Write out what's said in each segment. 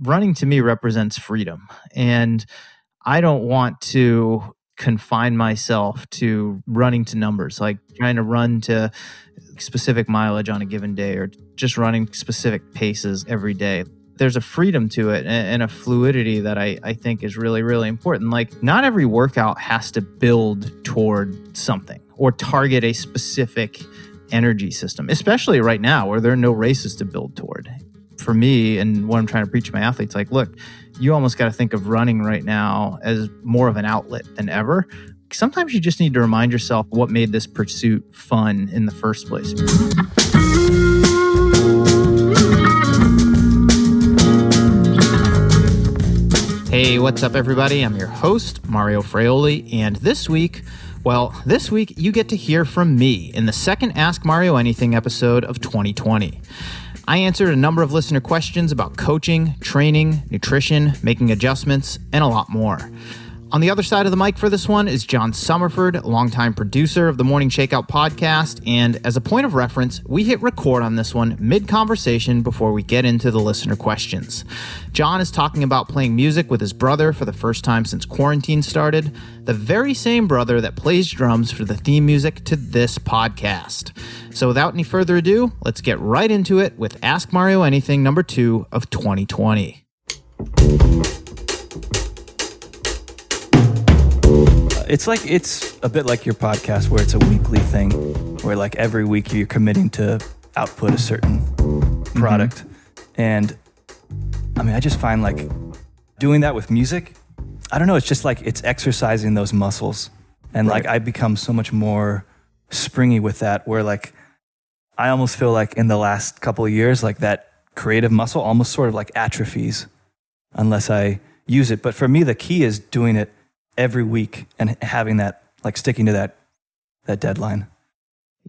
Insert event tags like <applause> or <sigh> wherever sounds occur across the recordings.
running to me represents freedom. And I don't want to confine myself to running to numbers, like trying to run to specific mileage on a given day or just running specific paces every day. There's a freedom to it and a fluidity that I, I think is really, really important. Like, not every workout has to build toward something or target a specific energy system, especially right now where there are no races to build toward. For me, and what I'm trying to preach to my athletes, like, look, you almost got to think of running right now as more of an outlet than ever. Sometimes you just need to remind yourself what made this pursuit fun in the first place. Hey, what's up, everybody? I'm your host, Mario Fraioli, and this week, well, this week you get to hear from me in the second Ask Mario Anything episode of 2020. I answered a number of listener questions about coaching, training, nutrition, making adjustments, and a lot more. On the other side of the mic for this one is John Summerford, longtime producer of the Morning Shakeout podcast. And as a point of reference, we hit record on this one mid conversation before we get into the listener questions. John is talking about playing music with his brother for the first time since quarantine started, the very same brother that plays drums for the theme music to this podcast. So without any further ado, let's get right into it with Ask Mario Anything number two of 2020. It's like it's a bit like your podcast where it's a weekly thing where like every week you're committing to output a certain product mm-hmm. and i mean i just find like doing that with music i don't know it's just like it's exercising those muscles and right. like i become so much more springy with that where like i almost feel like in the last couple of years like that creative muscle almost sort of like atrophies unless i use it but for me the key is doing it every week and having that like sticking to that that deadline.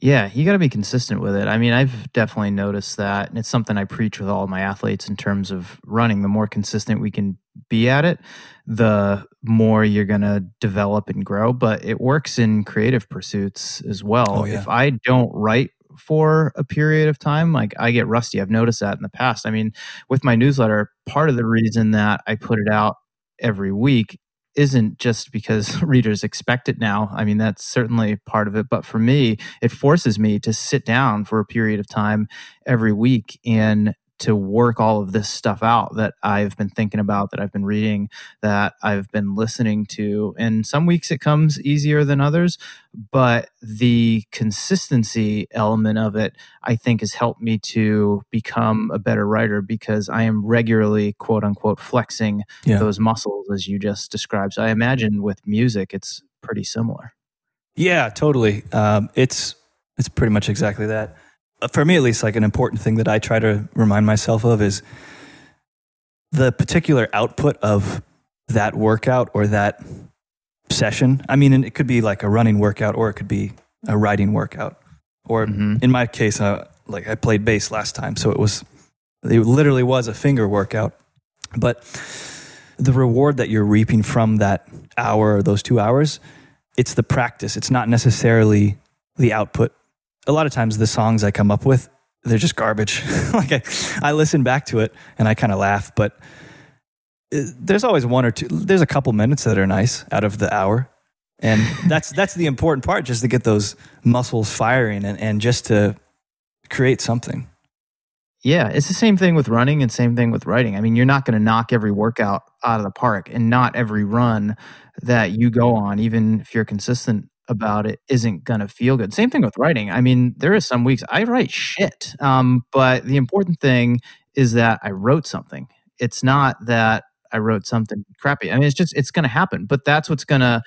Yeah, you got to be consistent with it. I mean, I've definitely noticed that, and it's something I preach with all of my athletes in terms of running. The more consistent we can be at it, the more you're going to develop and grow. But it works in creative pursuits as well. Oh, yeah. If I don't write for a period of time, like I get rusty. I've noticed that in the past. I mean, with my newsletter, part of the reason that I put it out every week isn't just because <laughs> readers expect it now. I mean, that's certainly part of it. But for me, it forces me to sit down for a period of time every week and to work all of this stuff out that I've been thinking about, that I've been reading, that I've been listening to. And some weeks it comes easier than others, but the consistency element of it, I think, has helped me to become a better writer because I am regularly, quote unquote, flexing yeah. those muscles as you just described. So I imagine with music, it's pretty similar. Yeah, totally. Um, it's it's pretty much exactly that. For me at least, like an important thing that I try to remind myself of is the particular output of that workout or that session. I mean, it could be like a running workout or it could be a writing workout. Or mm-hmm. in my case, uh, like I played bass last time, so it was, it literally was a finger workout. But the reward that you're reaping from that hour or those two hours, it's the practice. It's not necessarily the output a lot of times the songs I come up with, they're just garbage. <laughs> like I, I listen back to it and I kind of laugh, but uh, there's always one or two, there's a couple minutes that are nice out of the hour. And <laughs> that's, that's the important part, just to get those muscles firing and, and just to create something. Yeah, it's the same thing with running and same thing with writing. I mean, you're not going to knock every workout out of the park and not every run that you go on, even if you're consistent about it isn't going to feel good. Same thing with writing. I mean, there are some weeks I write shit, um, but the important thing is that I wrote something. It's not that I wrote something crappy. I mean, it's just it's going to happen. But that's what's going to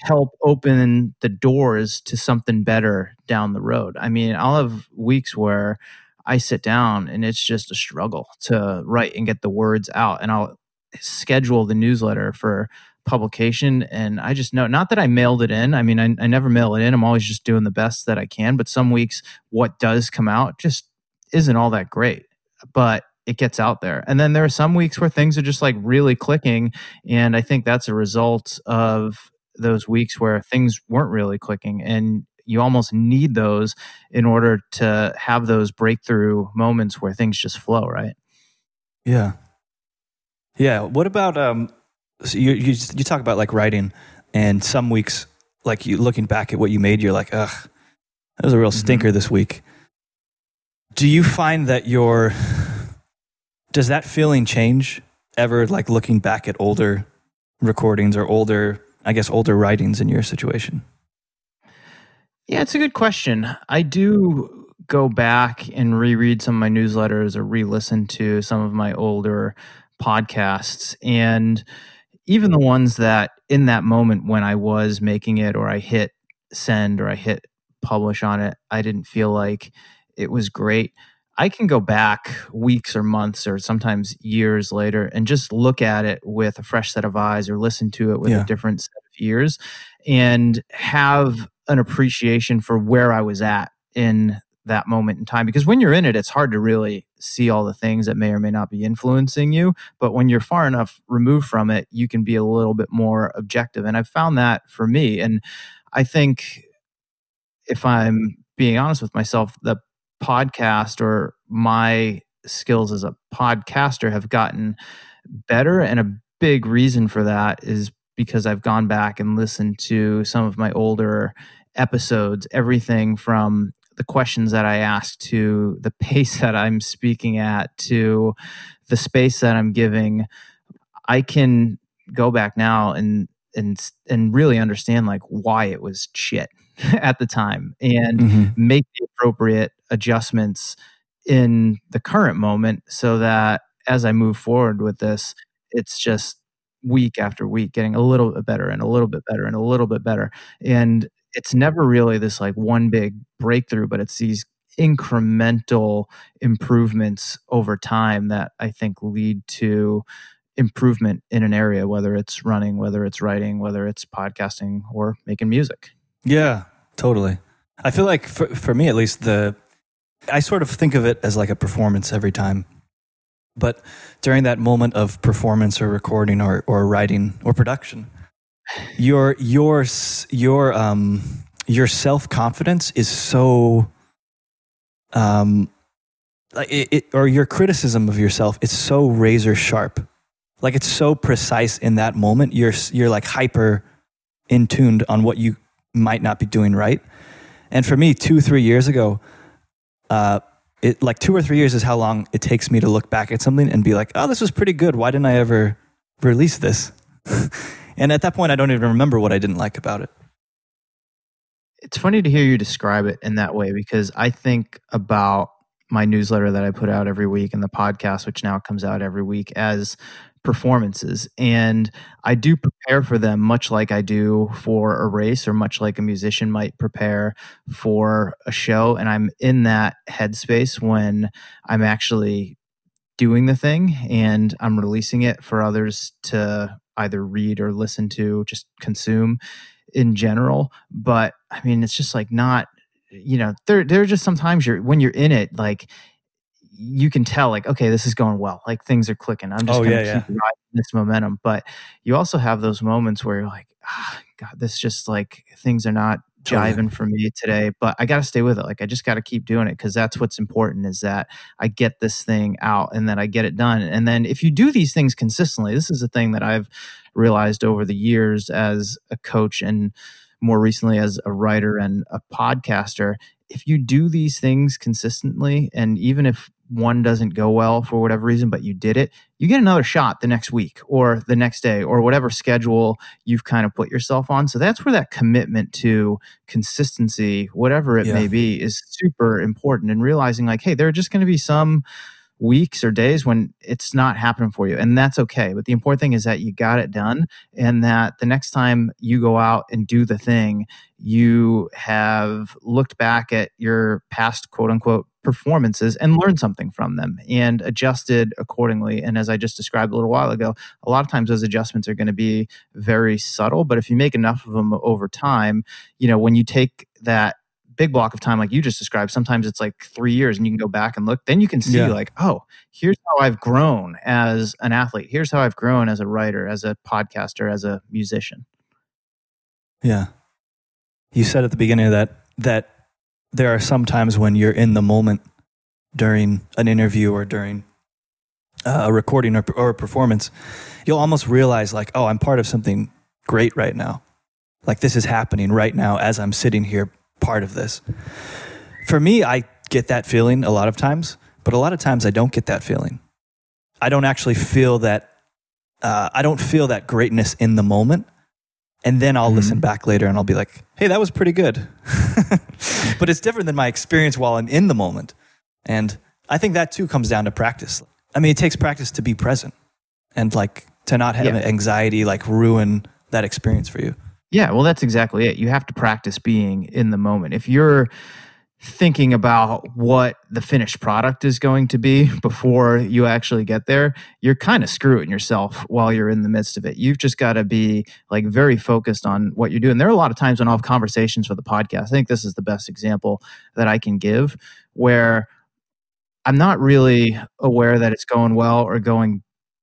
help open the doors to something better down the road. I mean, I'll have weeks where I sit down and it's just a struggle to write and get the words out, and I'll schedule the newsletter for publication and i just know not that i mailed it in i mean I, I, never mail it in i'm always just doing the best that i can but some weeks what does come out just isn't all that great but it gets out there and then there are some weeks where things are just like really clicking and i think that's a result of those weeks where things weren't really clicking and you almost need those in order to have those breakthrough moments where things just flow right yeah Yeah. What about um? So you you you talk about like writing, and some weeks, like you looking back at what you made, you're like, ugh, that was a real mm-hmm. stinker this week. Do you find that your does that feeling change ever? Like looking back at older recordings or older, I guess, older writings in your situation. Yeah, it's a good question. I do go back and reread some of my newsletters or re-listen to some of my older podcasts and even the ones that in that moment when I was making it or I hit send or I hit publish on it, I didn't feel like it was great. I can go back weeks or months or sometimes years later and just look at it with a fresh set of eyes or listen to it with yeah. a different set of ears and have an appreciation for where I was at in that moment in time because when you're in it it's hard to really see all the things that may or may not be influencing you but when you're far enough removed from it you can be a little bit more objective and i've found that for me and i think if i'm being honest with myself the podcast or my skills as a podcaster have gotten better and a big reason for that is because I've gone back and listened to some of my older episodes everything from the questions that I ask to the <laughs> pace that I'm speaking at to the space that I'm giving, I can go back now and and and really understand like why it was shit <laughs> at the time and mm-hmm. make the appropriate adjustments in the current moment so that as I move forward with this, it's just week after week getting a little bit better and a little bit better and a little bit better. And it's never really this like one big breakthrough, but it's these incremental improvements over time that I think lead to improvement in an area, whether it's running, whether it's writing, whether it's podcasting or making music. Yeah, totally. I feel like for, for me, at least, the I sort of think of it as like a performance every time. But during that moment of performance or recording or, or writing or production, your your your um your self confidence is so um like it, it, or your criticism of yourself is so razor sharp. Like it's so precise in that moment. You're you're like hyper in tuned on what you might not be doing right. And for me two three years ago uh it like two or three years is how long it takes me to look back at something and be like oh this was pretty good. Why didn't i ever release this <laughs> And at that point, I don't even remember what I didn't like about it. It's funny to hear you describe it in that way because I think about my newsletter that I put out every week and the podcast, which now comes out every week, as performances. And I do prepare for them much like I do for a race or much like a musician might prepare for a show. And I'm in that headspace when I'm actually doing the thing and I'm releasing it for others to either read or listen to, just consume in general. But I mean, it's just like not, you know, there there are just sometimes you're when you're in it, like you can tell, like, okay, this is going well, like things are clicking. I'm just oh, gonna yeah, keep yeah. riding this momentum. But you also have those moments where you're like, ah, God, this just like things are not jiving for me today, but I got to stay with it. Like I just got to keep doing it because that's what's important is that I get this thing out and that I get it done. And then if you do these things consistently, this is a thing that I've realized over the years as a coach and more recently as a writer and a podcaster. If you do these things consistently, and even if one doesn't go well for whatever reason, but you did it, you get another shot the next week or the next day or whatever schedule you've kind of put yourself on. So that's where that commitment to consistency, whatever it yeah. may be, is super important and realizing like, hey, there are just going to be some weeks or days when it's not happening for you and that's okay but the important thing is that you got it done and that the next time you go out and do the thing you have looked back at your past quote unquote performances and learned something from them and adjusted accordingly and as i just described a little while ago a lot of times those adjustments are going to be very subtle but if you make enough of them over time you know when you take that big block of time like you just described sometimes it's like three years and you can go back and look then you can see yeah. like oh here's how i've grown as an athlete here's how i've grown as a writer as a podcaster as a musician yeah you said at the beginning of that that there are some times when you're in the moment during an interview or during uh, a recording or, or a performance, you'll almost realize like, oh, I'm part of something great right now. Like this is happening right now as I'm sitting here, part of this. For me, I get that feeling a lot of times, but a lot of times I don't get that feeling. I don't actually feel that. Uh, I don't feel that greatness in the moment, and then I'll mm-hmm. listen back later and I'll be like, "Hey, that was pretty good." <laughs> but it's different than my experience while I'm in the moment, and I think that too comes down to practice. I mean, it takes practice to be present and like to not have yeah. anxiety like ruin that experience for you. Yeah, well, that's exactly it. You have to practice being in the moment. If you're thinking about what the finished product is going to be <laughs> before you actually get there, you're kind of screwing yourself while you're in the midst of it. You've just got to be like very focused on what you're doing. There are a lot of times when I'll have conversations for the podcast. I think this is the best example that I can give where I'm not really aware that it's going well or going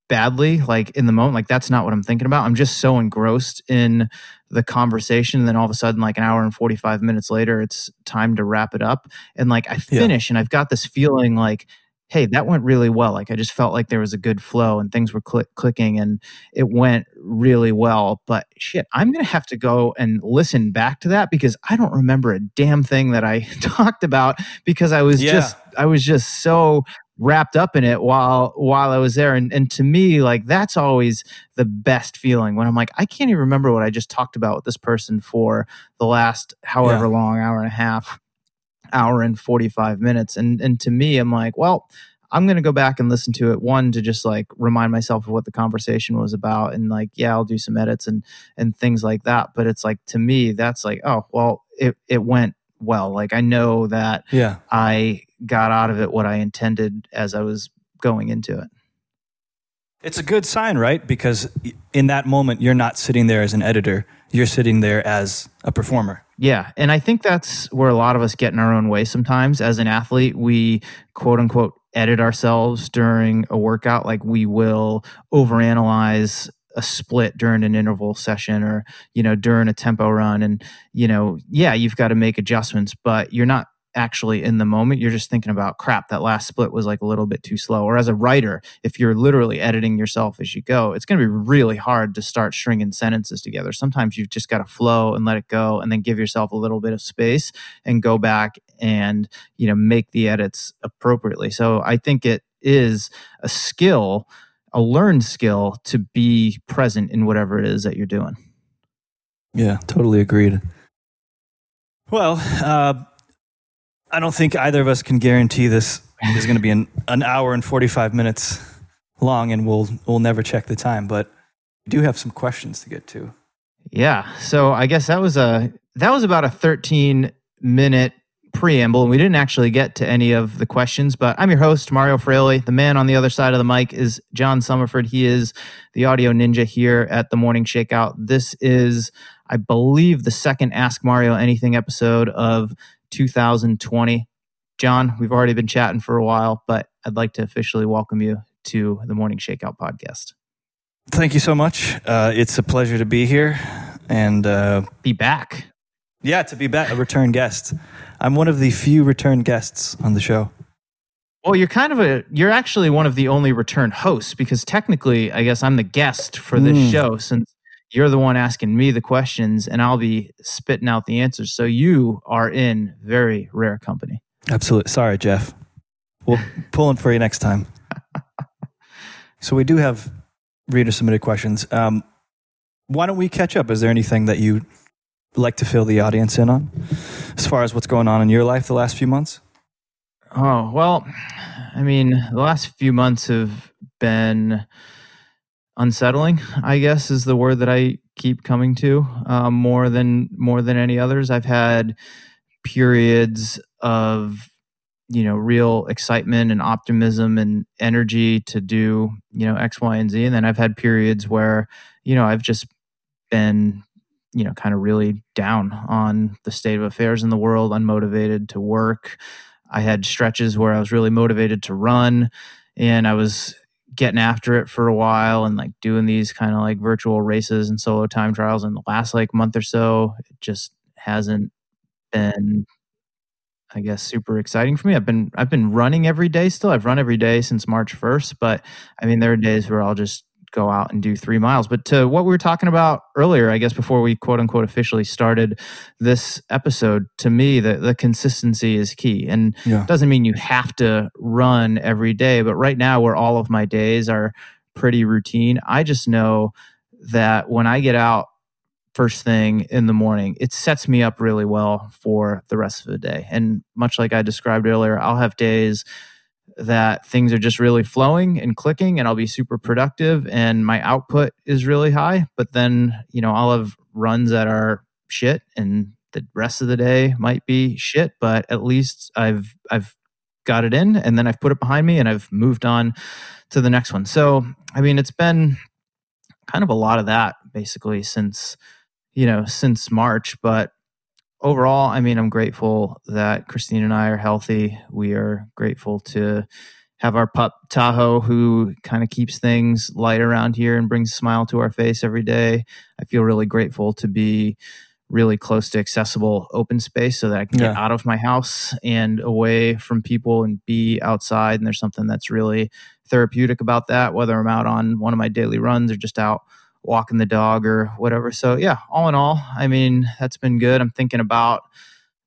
badly like in the moment like that's not what i'm thinking about i'm just so engrossed in the conversation and then all of a sudden like an hour and 45 minutes later it's time to wrap it up and like i finish yeah. and i've got this feeling like hey that went really well like i just felt like there was a good flow and things were cl- clicking and it went really well but shit i'm gonna have to go and listen back to that because i don't remember a damn thing that i <laughs> talked about because i was yeah. just i was just so wrapped up in it while while I was there. And and to me, like that's always the best feeling when I'm like, I can't even remember what I just talked about with this person for the last however yeah. long, hour and a half, hour and 45 minutes. And and to me, I'm like, well, I'm gonna go back and listen to it. One to just like remind myself of what the conversation was about, and like, yeah, I'll do some edits and and things like that. But it's like to me, that's like, oh, well, it it went well. Like I know that yeah. I got out of it what I intended as I was going into it. It's a good sign, right? Because in that moment, you're not sitting there as an editor, you're sitting there as a performer. Yeah. And I think that's where a lot of us get in our own way sometimes. As an athlete, we quote unquote edit ourselves during a workout. Like we will overanalyze a split during an interval session or you know during a tempo run. And you know yeah you've got to make adjustments but you're not actually in the moment. You're just thinking about crap that last split was like a little bit too slow. Or as a writer if you're literally editing yourself as you go it's going to be really hard to start stringing sentences together. Sometimes you've just got to flow and let it go and then give yourself a little bit of space and go back and you know make the edits appropriately. So i think it is a skill a learned skill to be present in whatever it is that you're doing yeah totally agreed well uh I don't think either of us can guarantee this is going to be an, an hour and 45 minutes long and we'll, we'll never check the time, but we do have some questions to get to. Yeah. So I guess that was a, that was about a 13 minute preamble and we didn't actually get to any of the questions but i'm your host mario fraioli the man on the other side of the mic is john summerford he is the audio ninja here at the morning shakeout this is i believe the second ask mario anything episode of 2020. John, we've already been chatting for a while, but I'd like to officially welcome you to the Morning Shakeout podcast. Thank you so much. Uh, it's a pleasure to be here and uh, be back. Yeah, to be back, a return guest. I'm one of the few return guests on the show. Well, you're kind of a you're actually one of the only return hosts because technically, I guess I'm the guest for this mm. show since you're the one asking me the questions and I'll be spitting out the answers. So you are in very rare company. Absolutely. Sorry, Jeff. We'll <laughs> pull in for you next time. so we do have reader submitted questions. Um, why don't we catch up? Is there anything that you like to fill the audience in on as far as what's going on in your life the last few months? Oh, well, I mean, the last few months have been unsettling i guess is the word that i keep coming to um, more than more than any others i've had periods of you know real excitement and optimism and energy to do you know x y and z and then i've had periods where you know i've just been you know kind of really down on the state of affairs in the world unmotivated to work i had stretches where i was really motivated to run and i was getting after it for a while and like doing these kind of like virtual races and solo time trials in the last like month or so it just hasn't been I guess super exciting for me. I've been I've been running every day still. I've run every day since March 1st, but I mean there are days where I'll just go out and do 3 miles. But to what we were talking about earlier, I guess before we quote unquote officially started this episode, to me the the consistency is key. And Yeah. it doesn't mean you have to run every day, but right now where all of my days are pretty routine, I just know that when I get out first thing in the morning, it sets me up really well for the rest of the day. And much like I described earlier, I'll have days that things are just really flowing and clicking and I'll be super productive and my output is really high. But then, you know, I'll have runs that are shit and the rest of the day might be shit, but at least I've I've got it in and then I've put it behind me and I've moved on to the next one. So, I mean, it's been kind of a lot of that basically since you know since March, but overall, I mean, I'm grateful that Christine and I are healthy. We are grateful to have our pup Tahoe, who kind of keeps things light around here and brings a smile to our face every day. I feel really grateful to be really close to accessible open space so that I can get out of my house and away from people and be outside. And there's something that's really therapeutic about that, whether I'm out on one of my daily runs or just out walking the dog or whatever. So, yeah, all in all, I mean, that's been good. I'm thinking about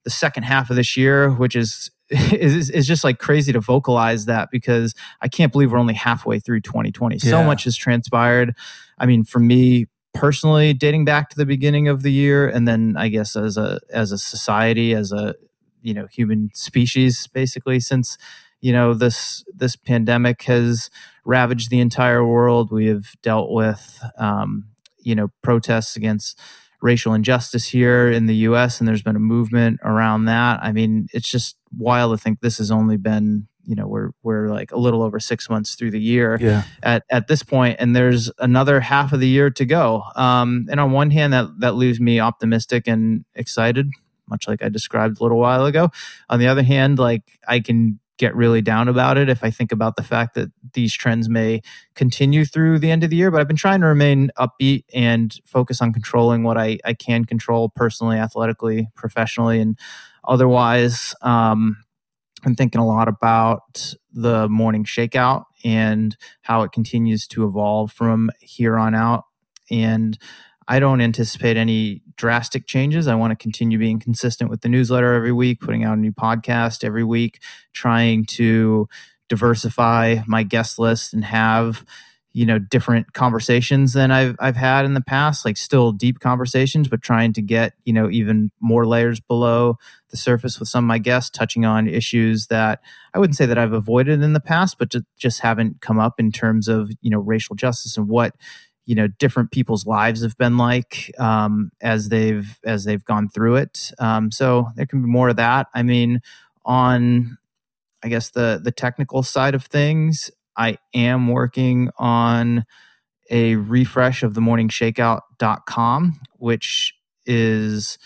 the second half of this year, which is <laughs> is, is just like crazy to vocalize that because I can't believe we're only halfway through 2020. So much has transpired. I mean, for me personally, dating back to the beginning of the year, and then I guess as a as a society, as a you know human species, basically since you know this this pandemic has ravaged the entire world. We have dealt with um, you know protests against racial injustice here in the US and there's been a movement around that. I mean, it's just wild to think this has only been, you know, we're we're like a little over 6 months through the year Yeah. at at this point and there's another half of the year to go. Um and on one hand that that leaves me optimistic and excited, much like I described a little while ago. On the other hand, like I can get really down about it if I think about the fact that these trends may continue through the end of the year. But I've been trying to remain upbeat and focus on controlling what I, I can control personally, athletically, professionally, and otherwise. Um, I'm thinking a lot about the morning shakeout and how it continues to evolve from here on out. And I don't anticipate any drastic changes. I want to continue being consistent with the newsletter every week, putting out a new podcast every week, trying to diversify my guest list and have you know different conversations than I've I've had in the past like still deep conversations but trying to get you know even more layers below the surface with some of my guests touching on issues that I wouldn't say that I've avoided in the past but ju- just haven't come up in terms of you know racial justice and what you know different people's lives have been like um, as they've as they've gone through it um, so there can be more of that I mean on I guess the the technical side of things, I am working on a refresh of the morningshakeout.com, which is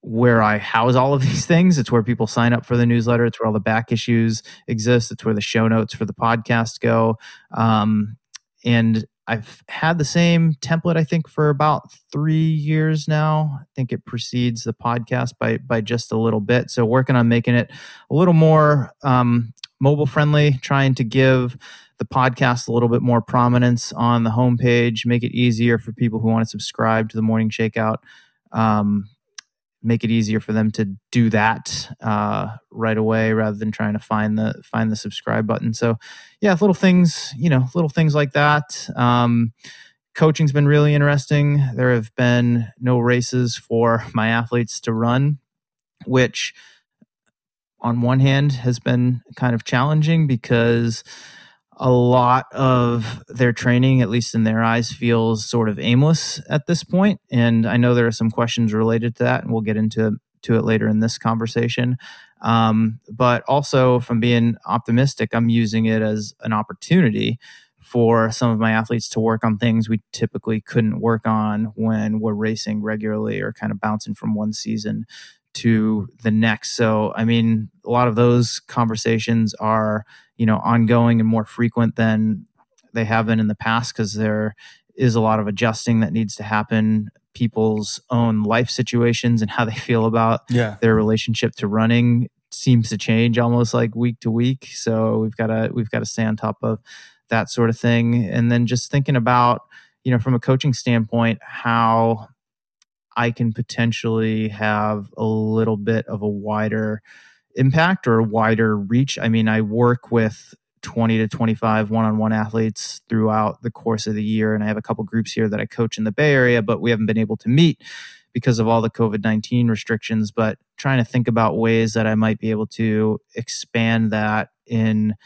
where I house all of <laughs> these things. It's where people sign up for the newsletter. It's where all the back issues exist. It's where the show notes for the podcast go. Um, and I've had the same template, I think, for about three years now. I think it precedes the podcast by by just a little bit. So working on making it a little more um, mobile friendly, trying to give the podcast a little bit more prominence on the homepage, make it easier for people who want to subscribe to the Morning Shakeout. Um, make it easier for them to do that uh, right away rather than trying to find the find the subscribe button. So, yeah, little things, you know, little things like that. Um, coaching's been really interesting. There have been no races for my athletes to run, which on one hand has been kind of challenging because a lot of their training, at least in their eyes, feels sort of aimless at this point. And I know there are some questions related to that, and we'll get into to it later in this conversation. Um, but also, I'm being optimistic, I'm using it as an opportunity for some of my athletes to work on things we typically couldn't work on when we're racing regularly or kind of bouncing from one season to the next. So, I mean, a lot of those conversations are, you know, ongoing and more frequent than they have been in the past because there is a lot of adjusting that needs to happen. People's own life situations and how they <laughs> feel about Yeah. their relationship to running seems to change almost like week to week. So we've got to we've got to stay on top of that sort of thing. And then just thinking about, you know, from a coaching standpoint, how I can potentially have a little bit of a wider impact or a wider reach. I mean, I work with 20 to 25 one-on-one athletes throughout the course of the year and I have a couple groups here that I coach in the Bay Area, but we haven't been able to meet because of all the COVID-19 restrictions, but trying to think about ways that I might be able to expand that in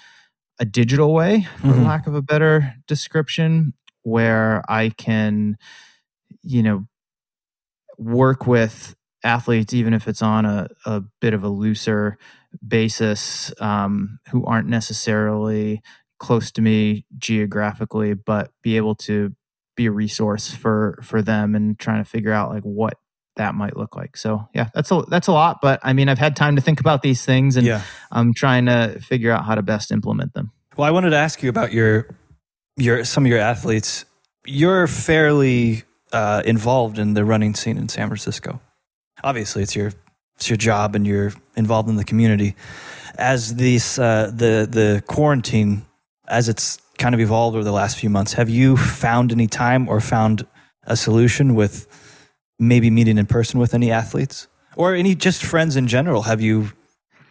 a digital way, for mm-hmm. lack of a better description, where I can, you know, work with athletes, even if it's on a, a bit of a looser basis, um, who aren't necessarily close to me geographically, but be able to be a resource for for them and trying to figure out like what that might look like. So yeah, that's a that's a lot, but I mean I've had time to think about these things and yeah. I'm trying to figure out how to best implement them. Well, I wanted to ask you about your your some of your athletes. You're fairly uh, involved in the running scene in San Francisco. Obviously, it's your it's your job and you're involved in the community. As these uh, the the quarantine as it's kind of evolved over the last few months, have you found any time or found a solution with maybe meeting in person with any athletes or any just friends in general? Have you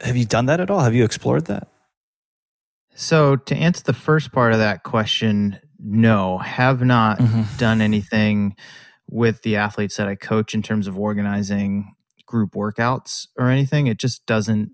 have you done that at all? Have you explored that? So to answer the first part of that question, no, have not mm-hmm. done anything with the athletes that I coach in terms of organizing group workouts or anything. It just doesn't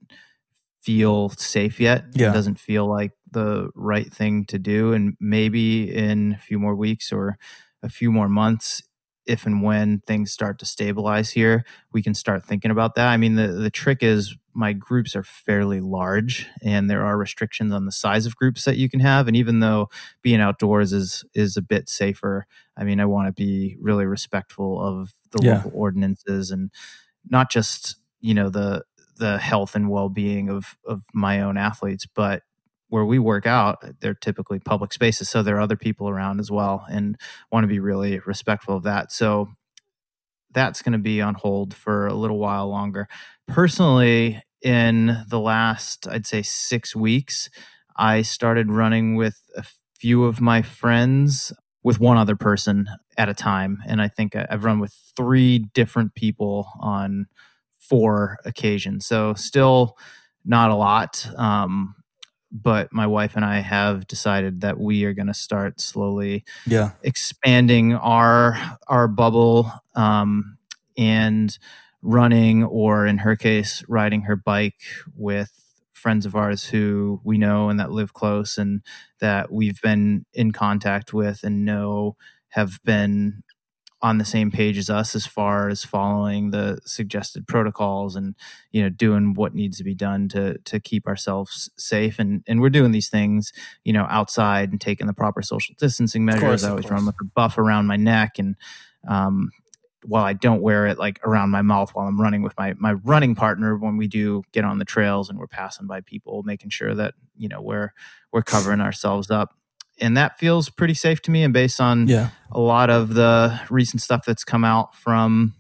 feel safe yet. Yeah. It doesn't feel like the right thing to do. And maybe in a few more weeks or a few more months, if and when things start to stabilize here, we can start thinking about that. I mean, the, the trick is my groups are fairly large and there are restrictions on the size of groups that you can have. And even though being outdoors is is a bit safer, I mean, I want to be really respectful of the yeah. local ordinances and not just, you know, the the health and well-being of of my own athletes, but where we work out, they're typically public spaces. So there are other people around as well and want to be really respectful of that. So that's going to be on hold for a little while longer. Personally, in the last, I'd say, six weeks, I started running with a few of my friends with one other person at a time. And I think I've run with three different people on four occasions. So still not a lot. Um, but my wife and I have decided that we are going to start slowly yeah. expanding our our bubble um, and running or in her case riding her bike with friends of ours who we know and that live close and that we've been in contact with and know have been on the same page as us as far as following the suggested protocols and you know doing what needs to be done to to keep ourselves safe. And and we're doing these things you know outside and taking the proper social distancing measures. course, i always run with a buff around my neck and um while I don't wear it like around my mouth while I'm running with my my running partner when we do get on the trails and we're passing by people making sure that you know we're we're covering ourselves up and that feels pretty safe to me. And based on yeah. a lot of the recent stuff that's come out from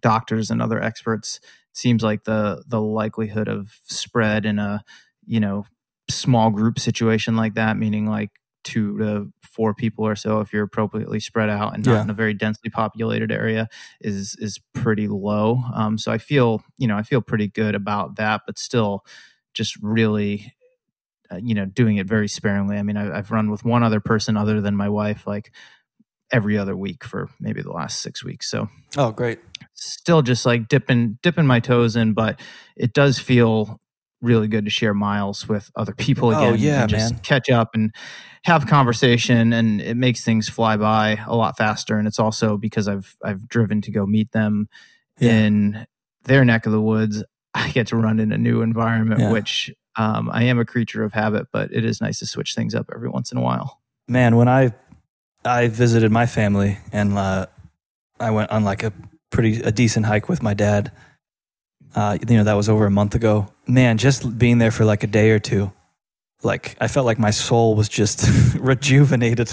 doctors and other experts, seems like the the likelihood of spread in a you know small group situation like that, meaning like two to four people or so, if you're appropriately spread out and not yeah. in a very densely populated area, is is pretty low. Um, so I feel you know I feel pretty good about that, but still just really Uh, you know doing it very sparingly i mean I, have run with one other person other than my wife like every other week for maybe the last six weeks so oh great still just like dipping dipping my toes in but it does feel really good to share miles with other people oh, again oh, yeah, and just man. catch up and have conversation and it makes things fly by a lot faster and it's also because i've i've driven to go meet them yeah. in their neck of the woods i get to run in a new environment yeah. which um, I am a creature of habit, but it is nice to switch things up every once in a while. Man, when I I visited my family and uh, I went on like a pretty a decent hike with my dad. Uh, you know that was over a month ago. Man, just being there for like a day or two, like I felt like my soul was just <laughs> rejuvenated.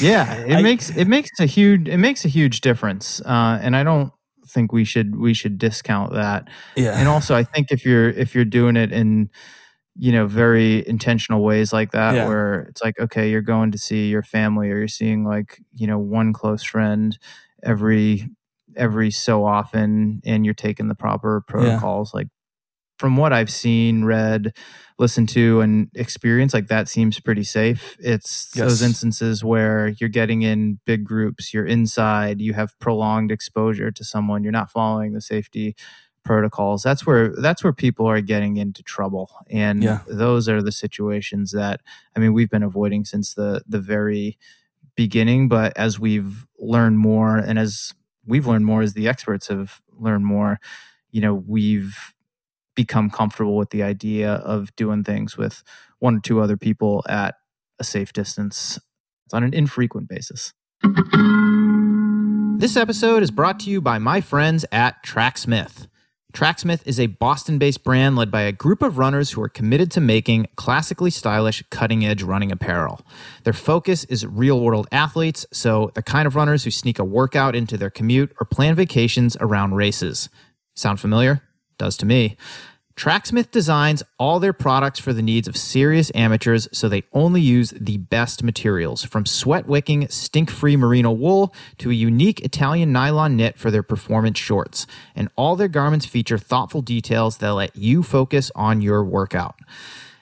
yeah, it I, makes it makes a huge it makes a huge difference, uh, and I don't think we should we should discount that. Yeah. And also, I think if you're if you're doing it in you know very intentional ways like that, Yeah. where it's like okay, you're going to see your family, or you're seeing like you know one close friend every every so often, and you're taking the proper protocols. Like from what I've seen, read, listened to, and experienced, like that seems pretty safe. It's those instances where you're getting in big groups, you're inside, you have prolonged exposure to someone, you're not following the safety protocols. That's where that's where people are getting into trouble. And Yeah. those are the situations that I mean we've been avoiding since the the very beginning, but as we've learned more and as we've learned more as the experts have learned more, you know, we've become comfortable with the idea of doing things with one or two other people at a safe distance on an infrequent basis. This episode is brought to you by my friends at Tracksmith. Tracksmith is a Boston based brand led by a group of runners who are committed to making classically stylish, cutting edge running apparel. Their focus is real world athletes, so the kind of runners who sneak a workout into their commute or plan vacations around races. Sound familiar? Does to me. Tracksmith designs all their products for the needs of serious amateurs, so they only use the best materials, from sweat wicking, stink free merino wool to a unique Italian nylon knit for their performance shorts. And all their garments feature thoughtful details that let you focus on your workout.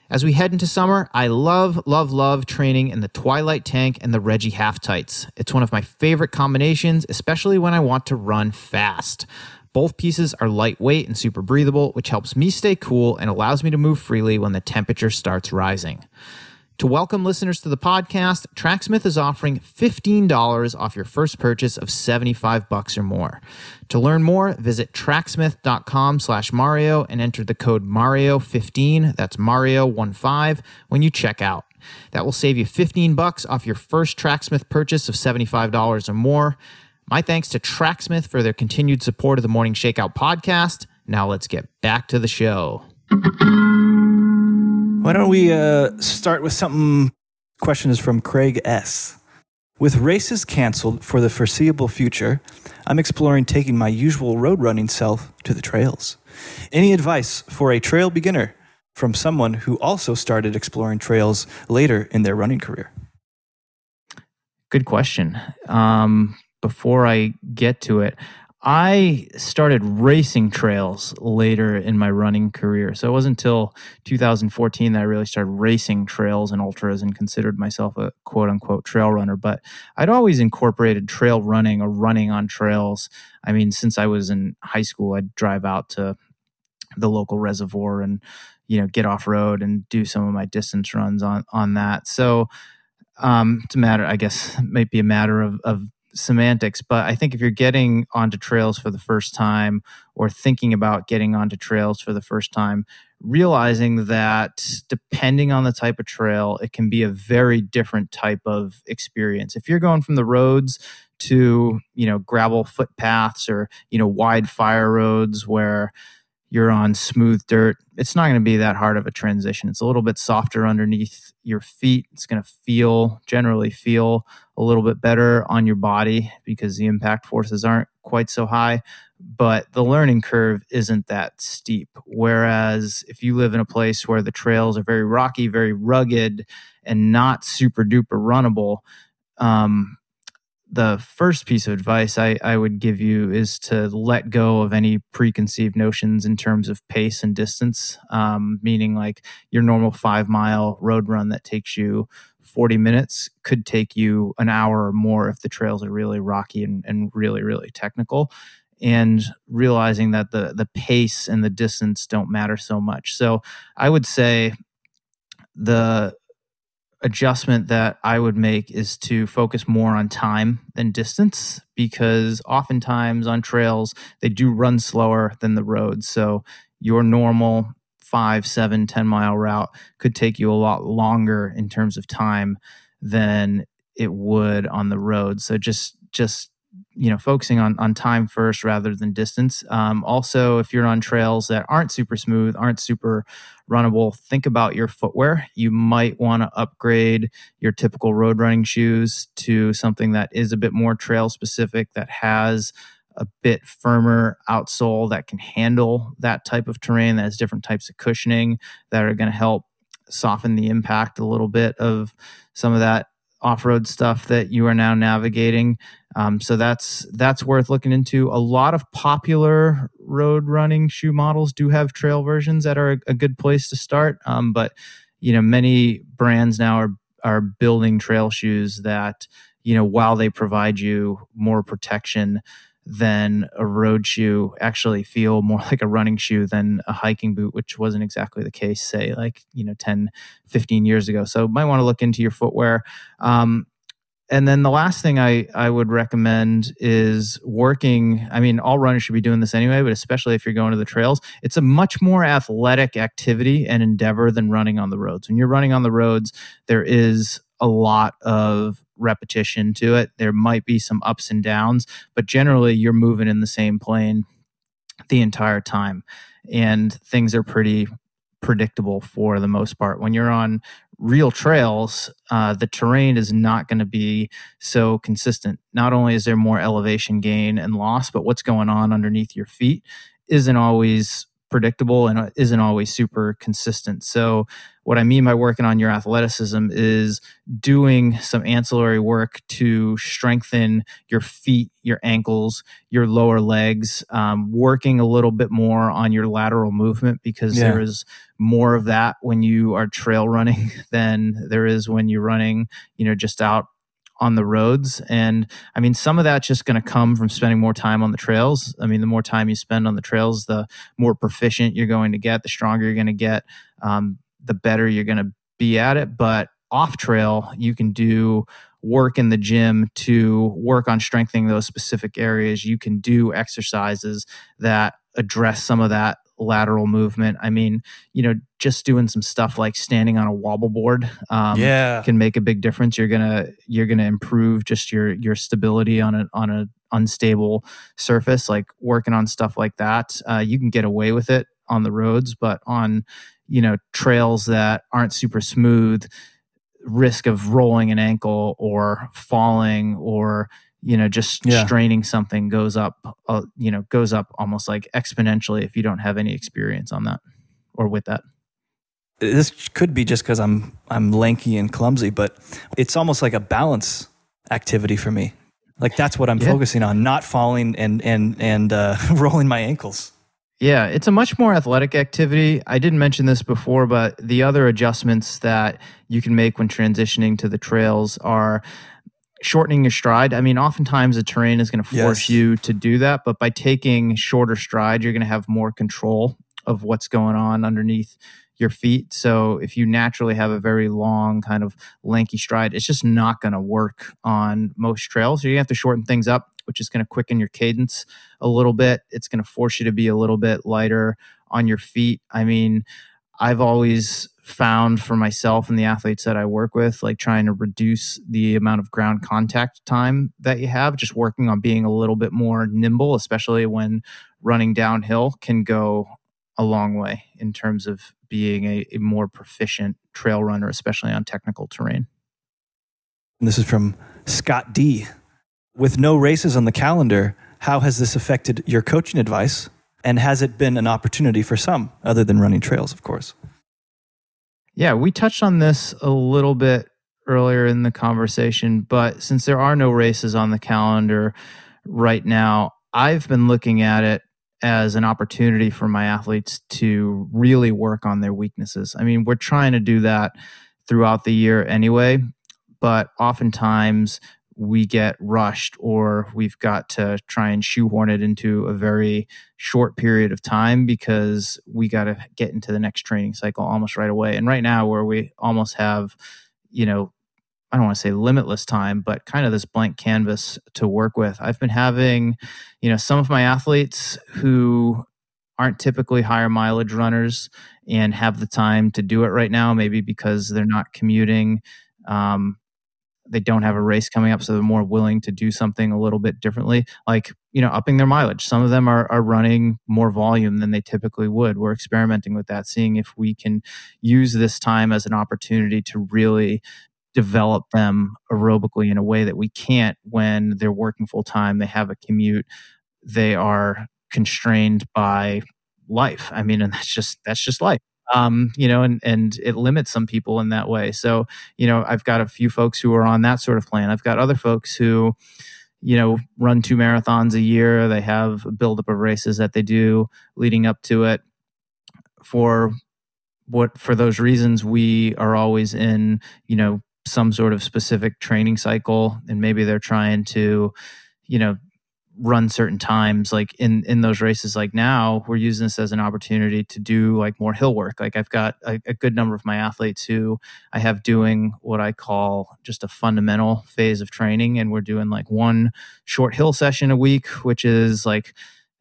As we head into summer, I love, love, love training in the Twilight Tank and the Reggie Half Tights. It's one of my favorite combinations, especially when I want to run fast. Both pieces are lightweight and super breathable, which helps me stay cool and allows me to move freely when the temperature starts rising. To welcome listeners to the podcast, Tracksmith is offering $15 off your first purchase of 75 bucks or more. To learn more, visit tracksmith.com slash Mario and enter the code Mario15, that's Mario15, when you check out. That will save you 15 bucks off your first Tracksmith purchase of $75 or more. My thanks to Tracksmith for their continued support of the Morning Shakeout podcast. Now let's get back to the show. Why don't we uh, start with something? Question is from Craig S. With races canceled for the foreseeable future, I'm exploring taking my usual road running self to the trails. Any advice for a trail beginner from someone who also started exploring trails later in their running career? Good question. Um, before I get to it, I started racing trails later in my running career. So it wasn't until 2014 that I really started racing trails and ultras and considered myself a quote unquote trail runner. But I'd always incorporated trail running or running on trails. I mean, since I was in high school, I'd drive out to the local reservoir and you know get off road and do some of my distance runs on on that. So um, it's a matter, I guess, it <laughs> might be a matter of, of semantics, but I think if you're getting onto trails for the first time or thinking about getting onto trails for the first time, realizing that depending on the type of trail, it can be a very different type of experience. If you're going from the roads to, you know, gravel footpaths or, you know, wide fire roads where you're on smooth dirt, it's not going to be that hard of a transition. It's a little bit softer underneath your feet. It's going to feel, generally feel a little bit better on your body because the impact forces aren't quite so high. But the learning curve isn't that steep. Whereas if you live in a place where the trails are very rocky, very rugged, and not super duper runnable, um, the first piece of advice I, I would give you is to let go of any preconceived notions in terms of pace and distance, um, meaning like your normal five mile road run that takes you 40 minutes could take you an hour or more if the trails are really rocky and, and really, really technical. And realizing that the the pace and the distance don't matter so much. So I would say the adjustment that I would make is to focus more on time than distance because oftentimes on trails they do run slower than the roads. So your normal five, seven, 10 mile route could take you a lot longer in terms of time than it would on the road. So just just you know focusing on on time first rather than distance. Um, also if you're on trails that aren't super smooth aren't super runnable think about your footwear. You might want to upgrade your typical road running shoes to something that is a bit more trail specific that has a bit firmer outsole that can handle that type of terrain that has different types of cushioning that are going to help soften the impact a little bit of some of that off-road stuff that you are now navigating. Um, so that's that's worth looking into. A lot of popular road running shoe models do have trail versions that are a, a good place to start. Um, but you know, many brands now are are building trail shoes that you know while they provide you more protection than a road shoe actually feel more <laughs> like a running shoe than a hiking boot which wasn't exactly the case say like you know 10 15 years ago so might want to look into your footwear um, and then the last thing I, I would recommend is working. I mean, all runners should be doing this anyway, but especially if you're going to the trails, it's a much more athletic activity and endeavor than running on the roads. When you're running on the roads, there is a lot of repetition to it. There might be some ups and downs, but generally you're moving in the same plane the entire time. And things are pretty predictable for the most part. When you're on real trails, uh, the terrain is not going to be so consistent. Not only is there more elevation gain and loss, but what's going on underneath your feet isn't always predictable and uh, isn't always super consistent. So, what I mean by working on your athleticism is doing some ancillary work to strengthen your feet, your ankles, your lower legs, um, working a little bit more on your lateral movement because yeah. there is more of that when you are trail running <laughs> than there is when you're running, you know, just out on the roads. And I mean, some of that's just going to come from spending more time on the trails. I mean, the more time you spend on the trails, the more proficient you're going to get, the stronger you're going to get, um, the better you're going to be at it. But off trail, you can do work in the gym to work on strengthening those specific areas. You can do exercises that address some of that lateral movement. I mean, you know, just doing some stuff like standing on a wobble board, um, yeah, can make a big difference. You're gonna you're gonna improve just your your stability on a on a unstable surface. Like working on stuff like that, uh, you can get away with it on the roads, but on you know trails that aren't super smooth, risk of rolling an ankle or falling or you know just yeah. straining something goes up uh, you know goes up almost like exponentially if you don't have any experience on that or with that this could be just because i'm i'm lanky and clumsy but it's almost like a balance activity for me like that's what i'm yeah. focusing on not falling and and and uh, <laughs> rolling my ankles yeah, it's a much more athletic activity. I didn't mention this before, but the other adjustments that you can make when transitioning to the trails are shortening your stride. I mean, oftentimes the terrain is going to force yes. you to do that, but by taking shorter stride, you're going to have more control of what's going on underneath your feet. So if you naturally have a very long kind of lanky stride, it's just not going to work on most trails. So you have to shorten things up, which is going to quicken your cadence a little bit. It's going to force you to be a little bit lighter on your feet. I mean, I've always found for myself and the athletes that I work with, like trying to reduce the amount of ground contact time that you have, just working on being a little bit more nimble, especially when running downhill, can go a long way in terms of being a, a more proficient trail runner, especially on technical terrain. And this is from Scott D. With no races on the calendar, how has this affected your coaching advice? And has it been an opportunity for some, other than running trails, of course? Yeah, we touched on this a little bit earlier in the conversation, but since there are no races on the calendar right now, I've been looking at it as an opportunity for my athletes to really work on their weaknesses. I mean, we're trying to do that throughout the year anyway, but oftentimes we get rushed or we've got to try and shoehorn it into a very short period of time because we got to get into the next training cycle almost right away. And right now, where we almost have, you know, I don't want to say limitless time, but kind of this blank canvas to work with. I've been having, you know, some of my athletes who aren't typically higher mileage runners and have the time to do it right now, maybe because they're not commuting. Um, they don't have a race coming up, so they're more willing to do something a little bit differently, like you know, upping their mileage. Some of them are are running more volume than they typically would. We're experimenting with that, seeing if we can use this time as an opportunity to really develop them aerobically in a way that we can't when they're working full time. They have a commute they are constrained by life. I mean, and that's just that's just life. Um, you know, and and it limits some people in that way. So, you know, I've got a few folks who are on that sort of plan. I've got other folks who, you know, run two marathons a year. They have a buildup of races that they do leading up to it. For what for those reasons, we are always in, you know, some sort of specific training cycle, and maybe they're trying to, you know, run certain times like in in those races. Like now we're using this as an opportunity to do like more hill work. Like i've got a, a, good number of my athletes who i have doing what i call just a fundamental phase of training and we're doing like one short hill session a week which is like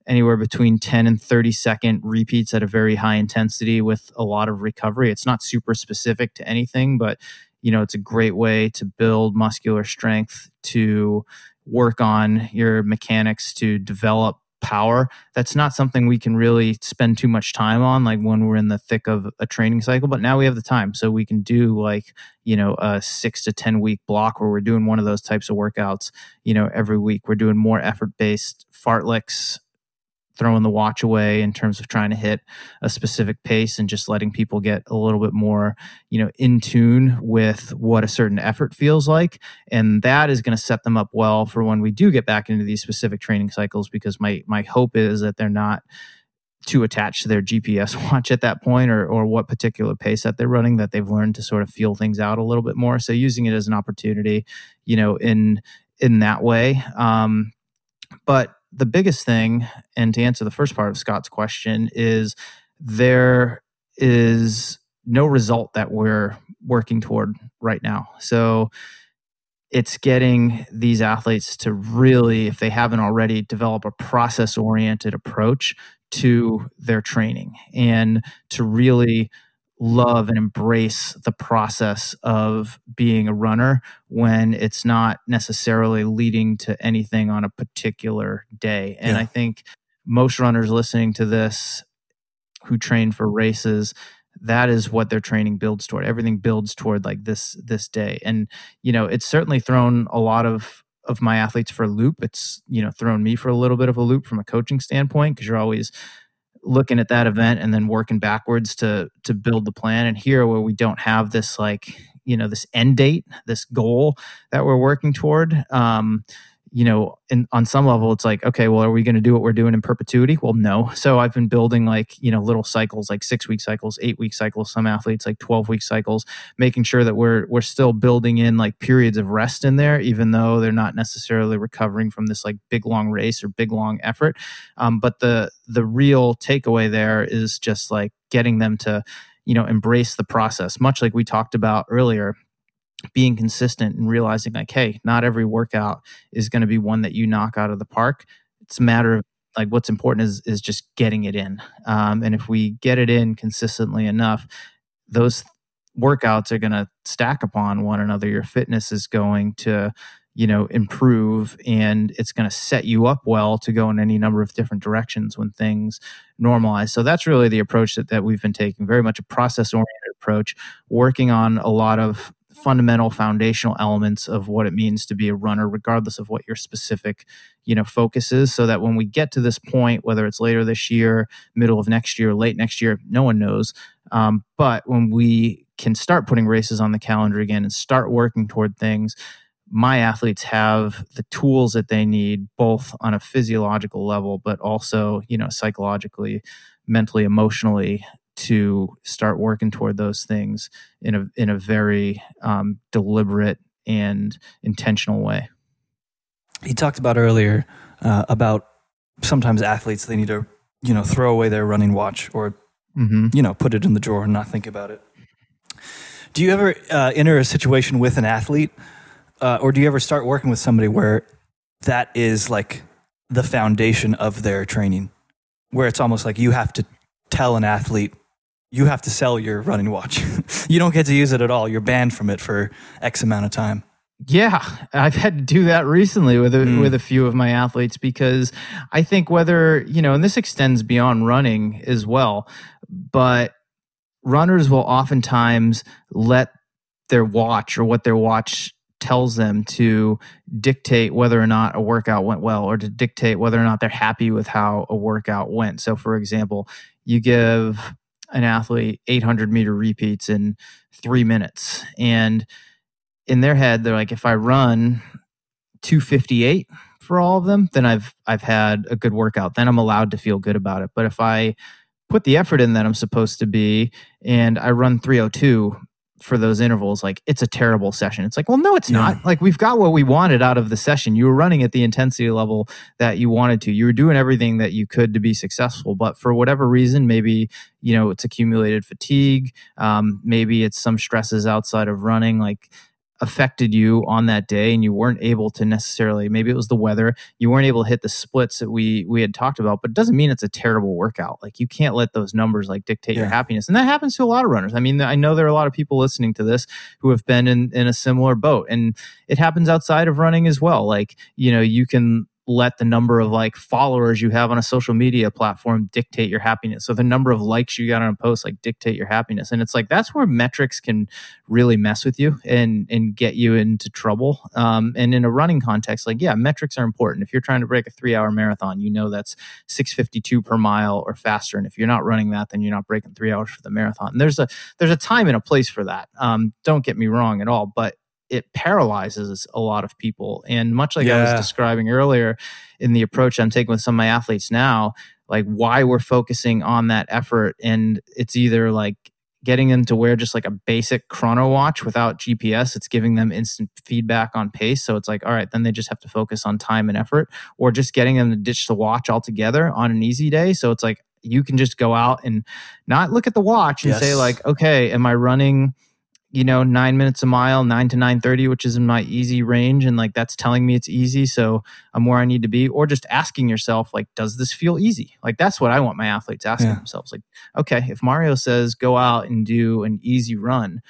anywhere between 10 and 30 second repeats at a very high intensity with a lot of recovery. It's not super specific to anything but you know it's a great way to build muscular strength to work on your mechanics to develop power that's not something we can really spend too much time on like when we're in the thick of a training cycle but now we have the time. So we can do like you know a 6 to 10 week block where we're doing one of those types of workouts you know every week. We're doing more effort based fartleks throwing the watch away in terms of trying to hit a specific pace and just letting people get a little bit more you know in tune with what a certain effort feels like. And that is going to set them up well for when we do get back into these specific training cycles because my my hope is that they're not too attached to their GPS <laughs> watch at that point or or what particular pace that they're running that they've learned to sort of feel things out a little bit more. So using it as an opportunity you know in in that way. Um but the biggest thing, and to answer the first part of Scott's question, is there is no result that we're working toward right now. So it's getting these athletes to really, if they haven't already, develop a process oriented approach to their training and to really love and embrace the process of being a runner when it's not necessarily leading to anything on a particular day. And yeah. I think most runners listening to this who train for races that is what their training builds toward everything builds toward like this this day and you know it's certainly thrown a lot of of my athletes for a loop it's you know thrown me for a little bit of a loop from a coaching standpoint because you're always looking at that event and then working backwards to to build the plan. And here where we don't have this like you know this end date this goal that we're working toward um you know, in, on some level, it's like, okay, well, are we going to do what we're doing in perpetuity? Well, no. So I've been building like, you know, little cycles, like six week cycles, eight week cycles, some athletes like 12 week cycles, making sure that we're, we're still building in like periods of rest in there, even though they're not necessarily recovering from this like big long race or big long effort. Um, but the, the real takeaway there is just like getting them to, you know, embrace the process, much like we talked about earlier being consistent and realizing like hey not every workout is going to be one that you knock out of the park. It's a matter of like what's important is is just getting it in. Um, and if we get it in consistently enough those workouts are going to stack upon one another. Your fitness is going to you know improve and it's going to set you up well to go in any number of different directions when things normalize. So that's really the approach that, that we've been taking very much a process oriented approach working on a lot of fundamental foundational elements of what it means to be a runner regardless of what your specific you know focus is so that when we get to this point whether it's later this year middle of next year late next year no one knows. Um, but when we can start putting races on the calendar again and start working toward things my athletes have the tools that they need both on a physiological level but also you know psychologically mentally emotionally to start working toward those things in a in a very um, deliberate and intentional way. He talked about earlier uh, about sometimes athletes they need to you know throw away their running watch or mm-hmm. you know put it in the drawer and not think about it. Do you ever uh, enter a situation with an athlete, uh, or do you ever start working with somebody where that is like the foundation of their training, where it's almost like you have to tell an athlete you have to sell your running watch. <laughs> you don't get to use it at all. You're banned from it for X amount of time. Yeah, I've had to do that recently with a, mm. with a few of my athletes because I think whether, you know, and this extends beyond running as well, but runners will oftentimes let their watch or what their watch tells them to dictate whether or not a workout went well or to dictate whether or not they're happy with how a workout went. So, for example, you give an athlete 800 meter repeats in three minutes, and in their head, they're like, if I run 258 for all of them, then I've I've had a good workout. Then I'm allowed to feel good about it. But if I put the effort in that I'm supposed to be and I run 302 for those intervals, like it's a terrible session. It's like, well, no, it's yeah. not. Like we've got what we wanted out of the session. You were running at the intensity level that you wanted to. You were doing everything that you could to be successful. But for whatever reason, maybe you know it's accumulated fatigue. Um, maybe it's some stresses outside of running. Like affected you on that day and you weren't able to necessarily maybe it was the weather you weren't able to hit the splits that we we had talked about but it doesn't mean it's a terrible workout. Like you can't let those numbers like dictate yeah. your happiness. And that happens to a lot of runners. I mean i know there are a lot of people listening to this who have been in in a similar boat and it happens outside of running as well. Like you know you can let the number of like followers you have on a social media platform dictate your happiness. So the number of likes you got on a post like dictate your happiness. And it's like that's where metrics can really mess with you and and get you into trouble. Um, and in a running context, like yeah, metrics are important. If you're trying to break a three hour marathon, you know that's 652 per mile or faster. And if you're not running that, then you're not breaking three hours for the marathon. And there's a there's a time and a place for that. Um, don't get me wrong at all, but it paralyzes a lot of people. And much like yeah. I was describing earlier in the approach I'm taking with some of my athletes now, like why we're focusing on that effort. And it's either like getting them to wear just like a basic chrono watch without GPS. It's giving them instant feedback on pace. So it's like, all right, then they just have to focus on time and effort, or just getting them to ditch the watch altogether on an easy day. So it's like you can just go out and not look at the watch and yes. say, like, okay, am I running? You know, nine minutes a mile, nine to nine thirty, which is in my easy range, and like that's telling me it's easy, so I'm where I need to be. Or just asking yourself, like, does this feel easy? Like that's what I want my athletes asking yeah. themselves. Like, okay, if Mario says go out and do an easy run,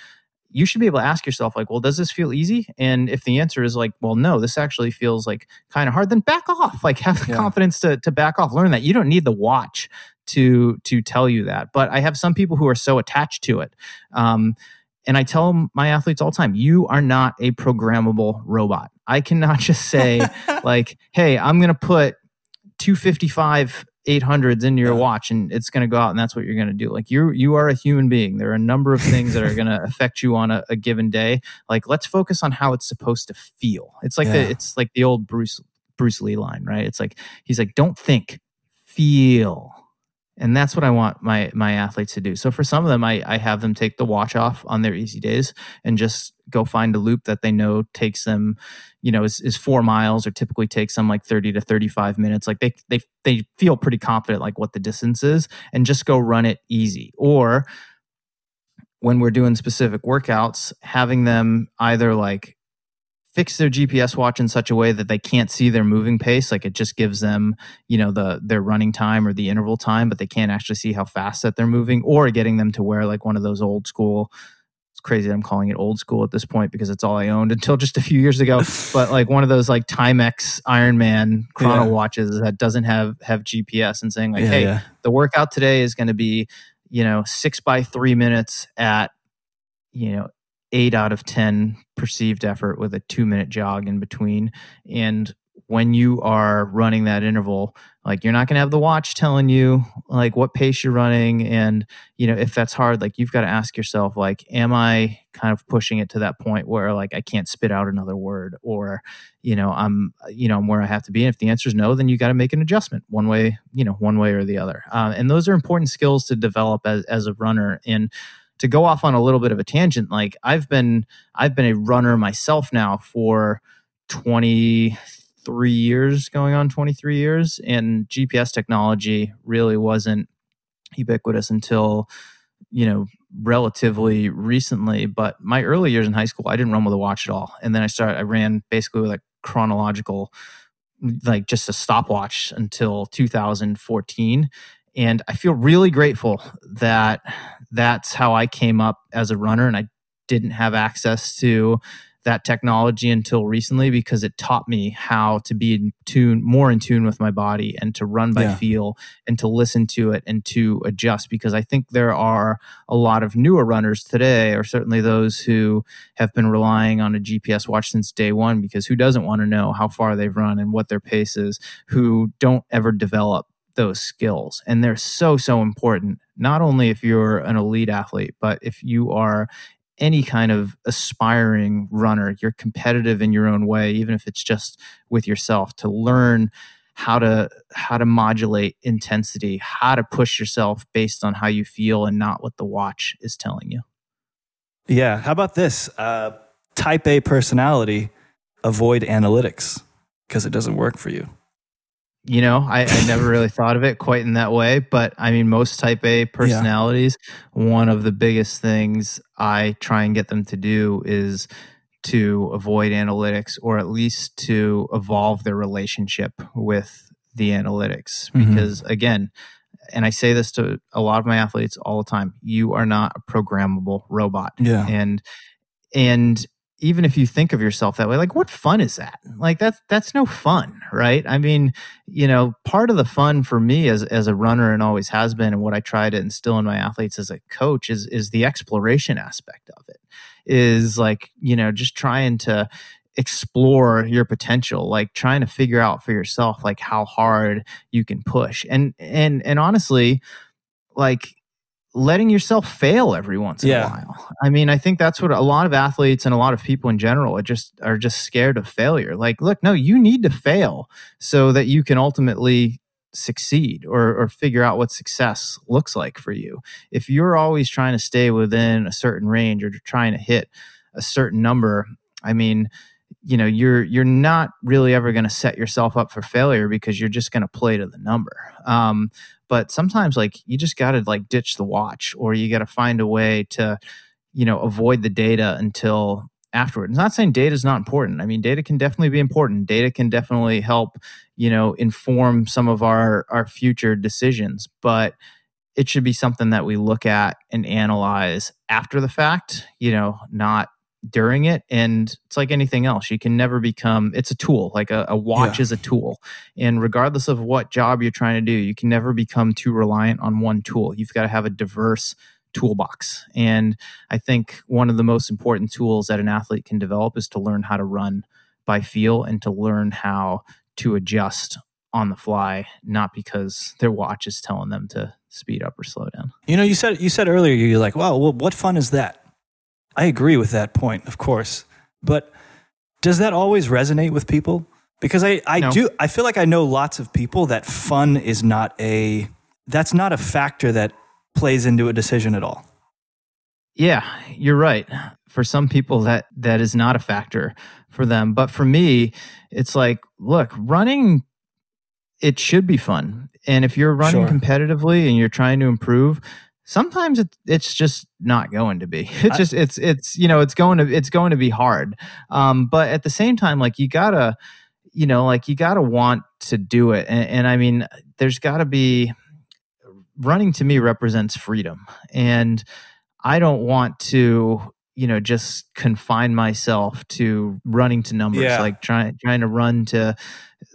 you should be able to ask yourself, like, well, does this feel easy? And if the answer is like, well, no, this actually feels like kind of hard, then back off. Like have the yeah. confidence to to back off. Learn that you don't need the watch to to tell you that. But I have some people who are so attached to it. Um, and I tell my athletes all the time, you are not a programmable robot. I cannot <laughs> just say, <laughs> like, hey, I'm going to put 255 800s into your watch and it's going to go out and that's what you're going to do. Like, you you are a human being. There are a number of things that are going <laughs> to affect you on a, a, given day. Like, let's focus on how it's supposed to feel. It's like, yeah. the, it's like the old Bruce, Bruce Lee line, right? It's like, he's like, don't think, feel and that's what I want my my athletes to do. So for some of them, I, I have them take the watch off on their easy days and just go find a loop that they know takes them, you know, is, is four miles or typically takes them like 30 to 35 minutes. Like they they they feel pretty confident like what the distance is and just go run it easy. Or when we're doing specific workouts, having them either like fix their GPS watch in such a way that they can't see their moving pace. Like it just gives them, you know, the their running time or the interval time, but they can't actually see how fast that they're moving, or getting them to wear like one of those old school. It's crazy I'm calling it old school at this point because it's all I owned until just a few years ago. <laughs> but like one of those like Timex Ironman chrono yeah. watches that doesn't have have GPS and saying like, yeah, hey, yeah. the workout today is going to be, you know, six by three minutes at you know eight out of 10 perceived effort with a two minute jog in between. And when you are running that interval, like you're not going to have the watch telling you like what pace you're running. And, you know, if that's hard, like you've got to ask yourself, like, am I kind of pushing it to that point where like I can't spit out another word or, you know, I'm, you know, I'm where I have to be. And if the answer is no, then you got to make an adjustment one way, you know, one way or the other. Uh, and those are important skills to develop as, as a runner. And, to go off on a little bit of a tangent, like I've been I've been a runner myself now for 23 years, going on 23 years, and GPS technology really wasn't ubiquitous until you know relatively recently but my early years in high school i didn't run with a watch at all and then i started i ran basically with a chronological like just a stopwatch until 2014 and I feel really grateful that that's how I came up as a runner and I didn't have access to that technology until recently because it taught me how to be in tune, more in tune with my body and to run by yeah. feel and to listen to it and to adjust. Because I think there are a lot of newer runners today, or certainly those who have been relying on a GPS watch since day one, because who doesn't want to know how far they've run and what their pace is, who don't ever develop those skills. And they're so, so important, not only if you're an elite athlete, but if you are any kind of aspiring runner, you're competitive in your own way, even if it's just with yourself, to learn how to how to modulate intensity, how to push yourself based on how you feel and not what the watch is telling you. Yeah. How about this? Uh, type A personality, avoid analytics because it doesn't work for you you know I, I, never really thought of it quite in that way but i mean most type a personalities yeah. one of the biggest things i try and get them to do is to avoid analytics or at least to evolve their relationship with the analytics mm-hmm. because again and i say this to a lot of my athletes all the time you are not a programmable robot yeah and and even if you think of yourself that way like what fun is that? Like that's that's no fun right? I mean you know part of the fun for me as as a runner and always has been and what i try to instill in my athletes as a coach is is the exploration aspect of it is like you know just trying to explore your potential like trying to figure out for yourself like how hard you can push. And and and honestly like letting yourself fail every once in yeah. a while. I mean, I think that's what a lot of athletes and a lot of people in general are just are just scared of failure. Like, look, no, you need to fail so that you can ultimately succeed or or figure out what success looks like for you. If you're always trying to stay within a certain range or trying to hit a certain number, I mean, you know you're you're not really ever going to set yourself up for failure because you're just going to play to the number. Um, but sometimes like you just got to like ditch the watch or you got to find a way to you know avoid the data until afterward. It's not saying data is not important. I mean data can definitely be important. Data can definitely help you know inform some of our our future decisions but it should be something that we look at and analyze after the fact you know not during it and it's like anything else you can never become it's a tool like a, a watch yeah. is a tool. And regardless of what job you're trying to do you can never become too reliant on one tool. You've got to have a diverse toolbox. And i think one of the most important tools that an athlete can develop is to learn how to run by feel and to learn how to adjust on the fly not because their watch is telling them to speed up or slow down. You know you said you said earlier you're like well what fun is that I agree with that point, of course. But does that always resonate with people? Because I, I no. do I feel like I know lots of people that fun is not a that's not a factor that plays into a decision at all. Yeah, you're right. For some people that that is not a factor for them, but for me it's like, look, running it should be fun. And if you're running sure. competitively and you're trying to improve, sometimes it, it's just not going to be. <laughs> It's just it's it's you know it's going to it's going to be hard. Um but at the same time like you gotta you know like you gotta want to do it. And, and i mean there's gotta be running to me represents freedom. And i don't want to you know just confine myself to running to numbers yeah. like trying trying to run to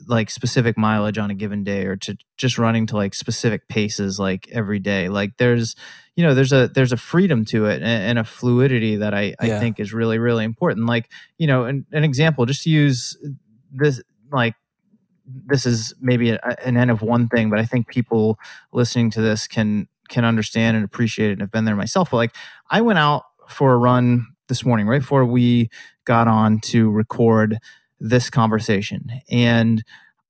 like specific mileage on a given day or to just running to like specific paces like every day like there's you know there's a there's a freedom to it and, and a fluidity that i i yeah. think is really really important like you know an, an example just to use this like this is maybe a, an n of one thing but i think people listening to this can can understand and appreciate it and have been there myself but like i went out for a run this morning right before we got on to record this conversation. And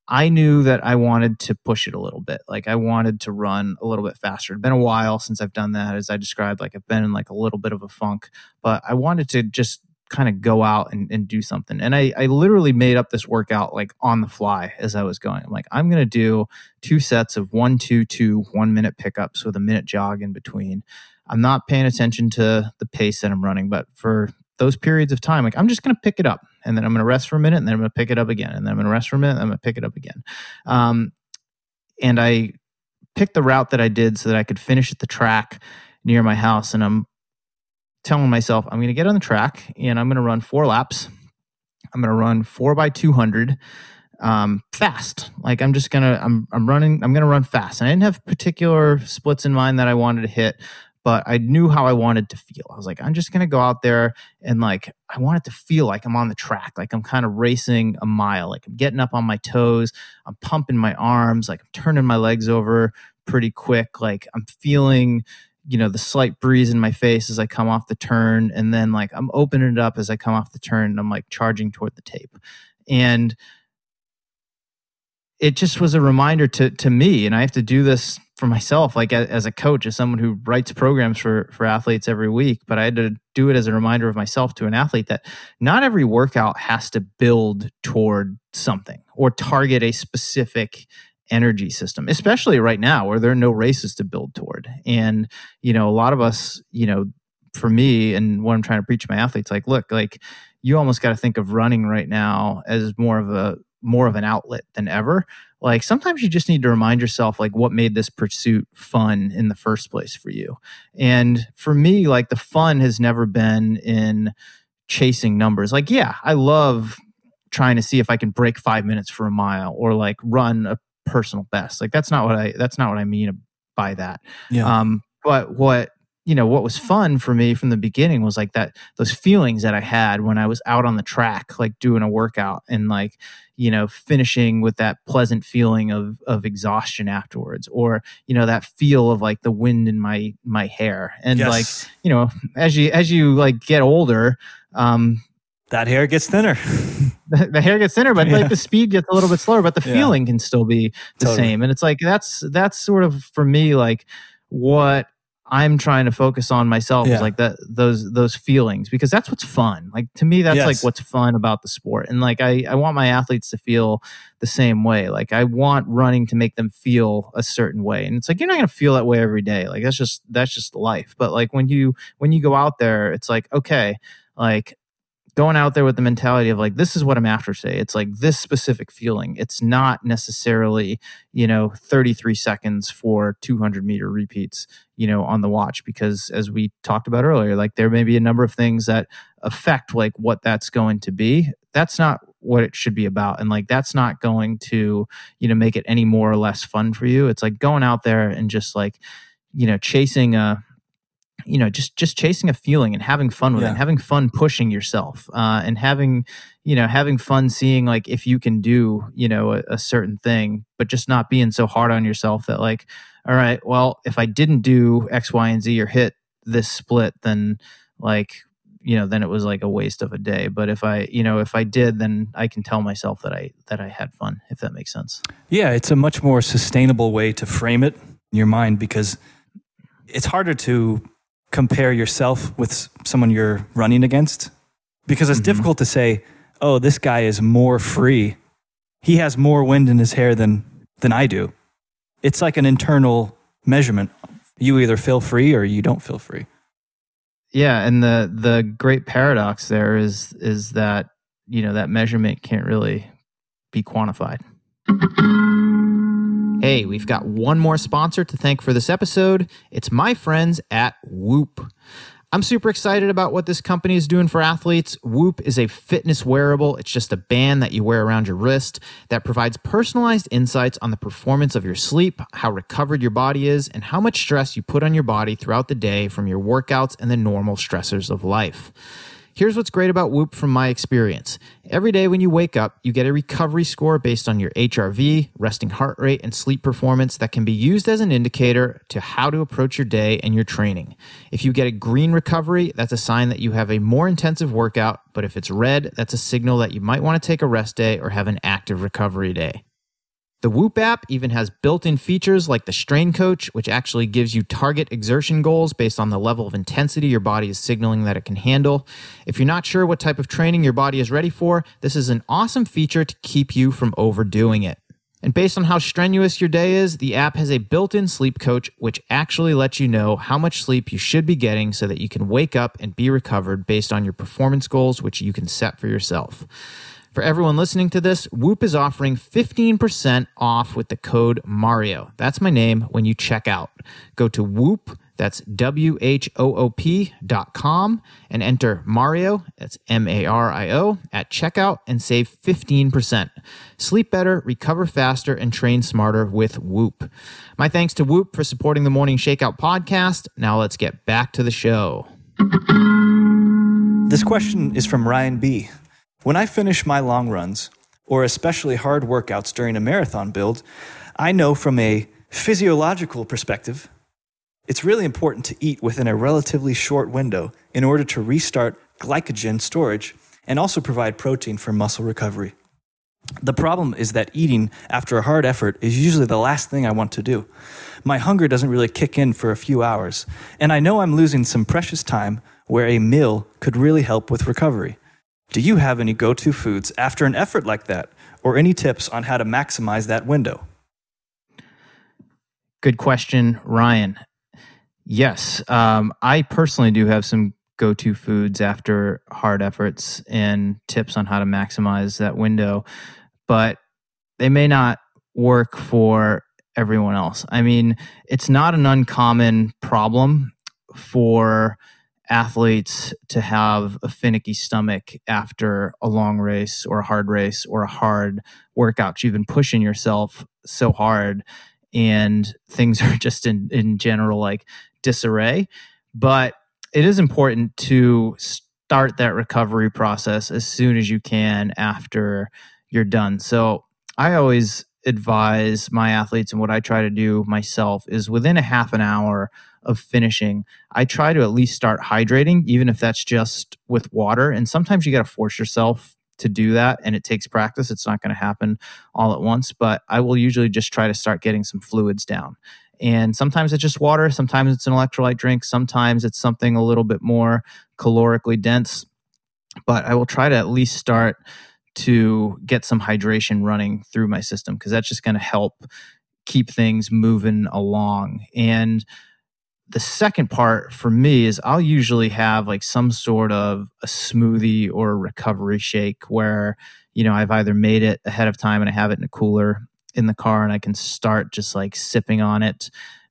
I knew that I wanted to push it a little bit. Like I wanted to run a little bit faster. It's been a while since I've done that, as I described. Like I've been in like a little bit of a funk, but I wanted to just kind of go out and, and do something. And I, I literally made up this workout like on the fly as I was going. I'm like, I'm going to do two sets of one, two, two, one minute pickups with a minute jog in between. I'm not paying attention to the pace that I'm running, but for those periods of time, like I'm just going to pick it up and then I'm going to rest for a minute and then I'm going to pick it up again and then I'm going to rest for a minute and I'm going to pick it up again. Um, and I picked the route that I did so that I could finish at the track near my house. And I'm telling myself I'm going to get on the track and I'm going to run four laps. I'm going to run four by 200 um, fast. Like I'm just gonna I'm I'm running I'm gonna run fast. And I didn't have particular splits in mind that I wanted to hit, but I knew how I wanted to feel. I was like, I'm just gonna go out there and like I want it to feel like I'm on the track, like I'm kind of racing a mile, like I'm getting up on my toes, I'm pumping my arms, like I'm turning my legs over pretty quick, like I'm feeling you know the slight breeze in my face as I come off the turn, and then like I'm opening it up as I come off the turn, and I'm like charging toward the tape, and it just was a reminder to to me and i have to do this for myself like as a coach as someone who writes programs for for athletes every week but i had to do it as a reminder of myself to an athlete that not every workout has to build toward something or target a specific energy system especially right now where there are no races to build toward. And you know a lot of us you know for me and what i'm trying to preach to my athletes like look like you almost got to think of running right now as more of a more of an outlet than ever. Like sometimes you just need to remind yourself like what made this pursuit fun in the first place for you. And for me like the fun has never been in chasing numbers. Like yeah i love trying to see if i can break five minutes for a mile or like run a personal best. Like that's not what i that's not what i mean by that. Yeah. um but what you know what was fun for me from the beginning was like that those feelings that i had when i was out on the track like doing a workout and like you know finishing with that pleasant feeling of of exhaustion afterwards or you know that feel of like the wind in my my hair and yes. like you know as you as you like get older um that hair gets thinner <laughs> the, the hair gets thinner but yeah. like the speed gets a little bit slower but the yeah. feeling can still be the totally. same and it's like that's that's sort of for me like what I'm trying to focus on myself yeah. is like that those those feelings because that's what's fun. Like to me, that's yes. like what's fun about the sport. And like I, I want my athletes to feel the same way. Like I want running to make them feel a certain way. And it's like you're not gonna feel that way every day. Like that's just that's just life. But like when you when you go out there, it's like, okay, like going out there with the mentality of like this is what i'm after today it's like this specific feeling. It's not necessarily you know 33 seconds for 200 meter repeats you know on the watch because as we talked about earlier like there may be a number of things that affect like what that's going to be. That's not what it should be about and like that's not going to you know make it any more or less fun for you. It's like going out there and just like you know chasing a you know just just chasing a feeling and having fun with yeah. it and having fun pushing yourself uh, and having you know having fun seeing like if you can do you know a, a, certain thing but just not being so hard on yourself that like all right well if i didn't do x y and z or hit this split then like you know then it was like a waste of a day but if i you know if i did then i can tell myself that i that i had fun if that makes sense yeah it's a much more sustainable way to frame it in your mind because it's harder to compare yourself with someone you're running against because it's mm-hmm. difficult to say, "Oh, this guy is more free. He has more wind in his hair than than I do." It's like an internal measurement. You either feel free or you don't feel free. Yeah, and the the great paradox there is is that, you know, that measurement can't really be quantified. Hey, we've got one more sponsor to thank for this episode. It's my friends at Whoop. I'm super excited about what this company is doing for athletes. Whoop is a fitness wearable. It's just a band that you wear around your wrist that provides personalized insights on the performance of your sleep, how recovered your body is, and how much stress you put on your body throughout the day from your workouts and the normal stressors of life. Here's what's great about Whoop from my experience. Every day when you wake up, you get a recovery score based on your HRV, resting heart rate, and sleep performance that can be used as an indicator to how to approach your day and your training. If you get a green recovery, that's a sign that you have a more intensive workout, but if it's red, that's a signal that you might want to take a rest day or have an active recovery day. The Whoop app even has built in features like the Strain Coach, which actually gives you target exertion goals based on the level of intensity your body is signaling that it can handle. If you're not sure what type of training your body is ready for, this is an awesome feature to keep you from overdoing it. And based on how strenuous your day is, the app has a built in sleep coach, which actually lets you know how much sleep you should be getting so that you can wake up and be recovered based on your performance goals, which you can set for yourself. For everyone listening to this, Whoop is offering 15% off with the code Mario. That's my name when you check out. Go to Whoop, That's W H O O P dot com and enter Mario, that's M A R I O, at checkout and save 15%. Sleep better, recover faster, and train smarter with Whoop. My thanks to Whoop for supporting the Morning Shakeout podcast. Now let's get back to the show. This question is from Ryan B. When I finish my long runs, or especially hard workouts during a marathon build, I know from a physiological perspective it's really important to eat within a relatively short window in order to restart glycogen storage and also provide protein for muscle recovery. The problem is that eating after a hard effort is usually the last thing I want to do. My hunger doesn't really kick in for a few hours, and I know I'm losing some precious time where a meal could really help with recovery. Do you have any go to foods after an effort like that, or any tips on how to maximize that window? Good question, Ryan. Yes, um, I personally do have some go-to foods after hard efforts and tips on how to maximize that window, but they may not work for everyone else. I mean, it's not an uncommon problem for athletes to have a finicky stomach after a long race or a hard race or a hard workout. You've been pushing yourself so hard and things <laughs> are just in in general like disarray. But it is important to start that recovery process as soon as you can after you're done. So I always advise my athletes and what I try to do myself is within a half an hour of finishing, I try to at least start hydrating, even if that's just with water. And sometimes you got to force yourself to do that and it takes practice. It's not going to happen all at once, but I will usually just try to start getting some fluids down. And sometimes it's just water, sometimes it's an electrolyte drink, sometimes it's something a little bit more calorically dense. But I will try to at least start to get some hydration running through my system because that's just going to help keep things moving along. And the second part for me is I'll usually have like some sort of a smoothie or a recovery shake where, you know, I've either made it ahead of time and I have it in a cooler in the car and I can start just like sipping on it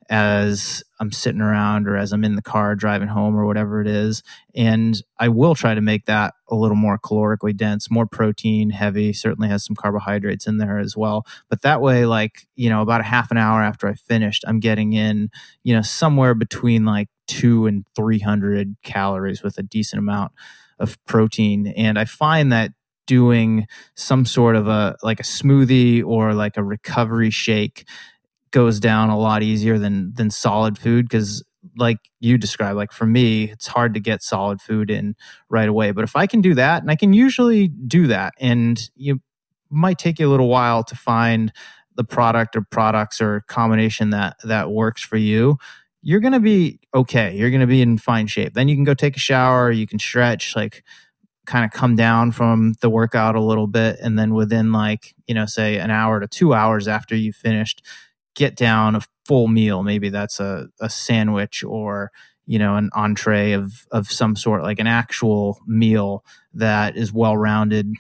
as I'm sitting around or as I'm in the car driving home or whatever it is. And I will try to make that a little more calorically dense, more protein heavy, certainly has some carbohydrates in there as well. But that way, like, you know, about a half an hour after I finished, I'm getting in, you know, somewhere between like two and 300 calories with a decent amount of protein. And I find that doing some sort of a like a smoothie or like a recovery shake goes down a lot easier than than solid food because like you described like for me it's hard to get solid food in right away. But if i can do that and i can usually do that and you might take you a little while to find the product or products or combination that that works for you you're going to be okay. You're going to be in fine shape. Then you can go take a shower you can stretch like kind of come down from the workout a little bit and then within like you know say an hour to two hours after you finished get down a full meal maybe that's a, a sandwich or you know an entree of of some sort like an actual meal that is well rounded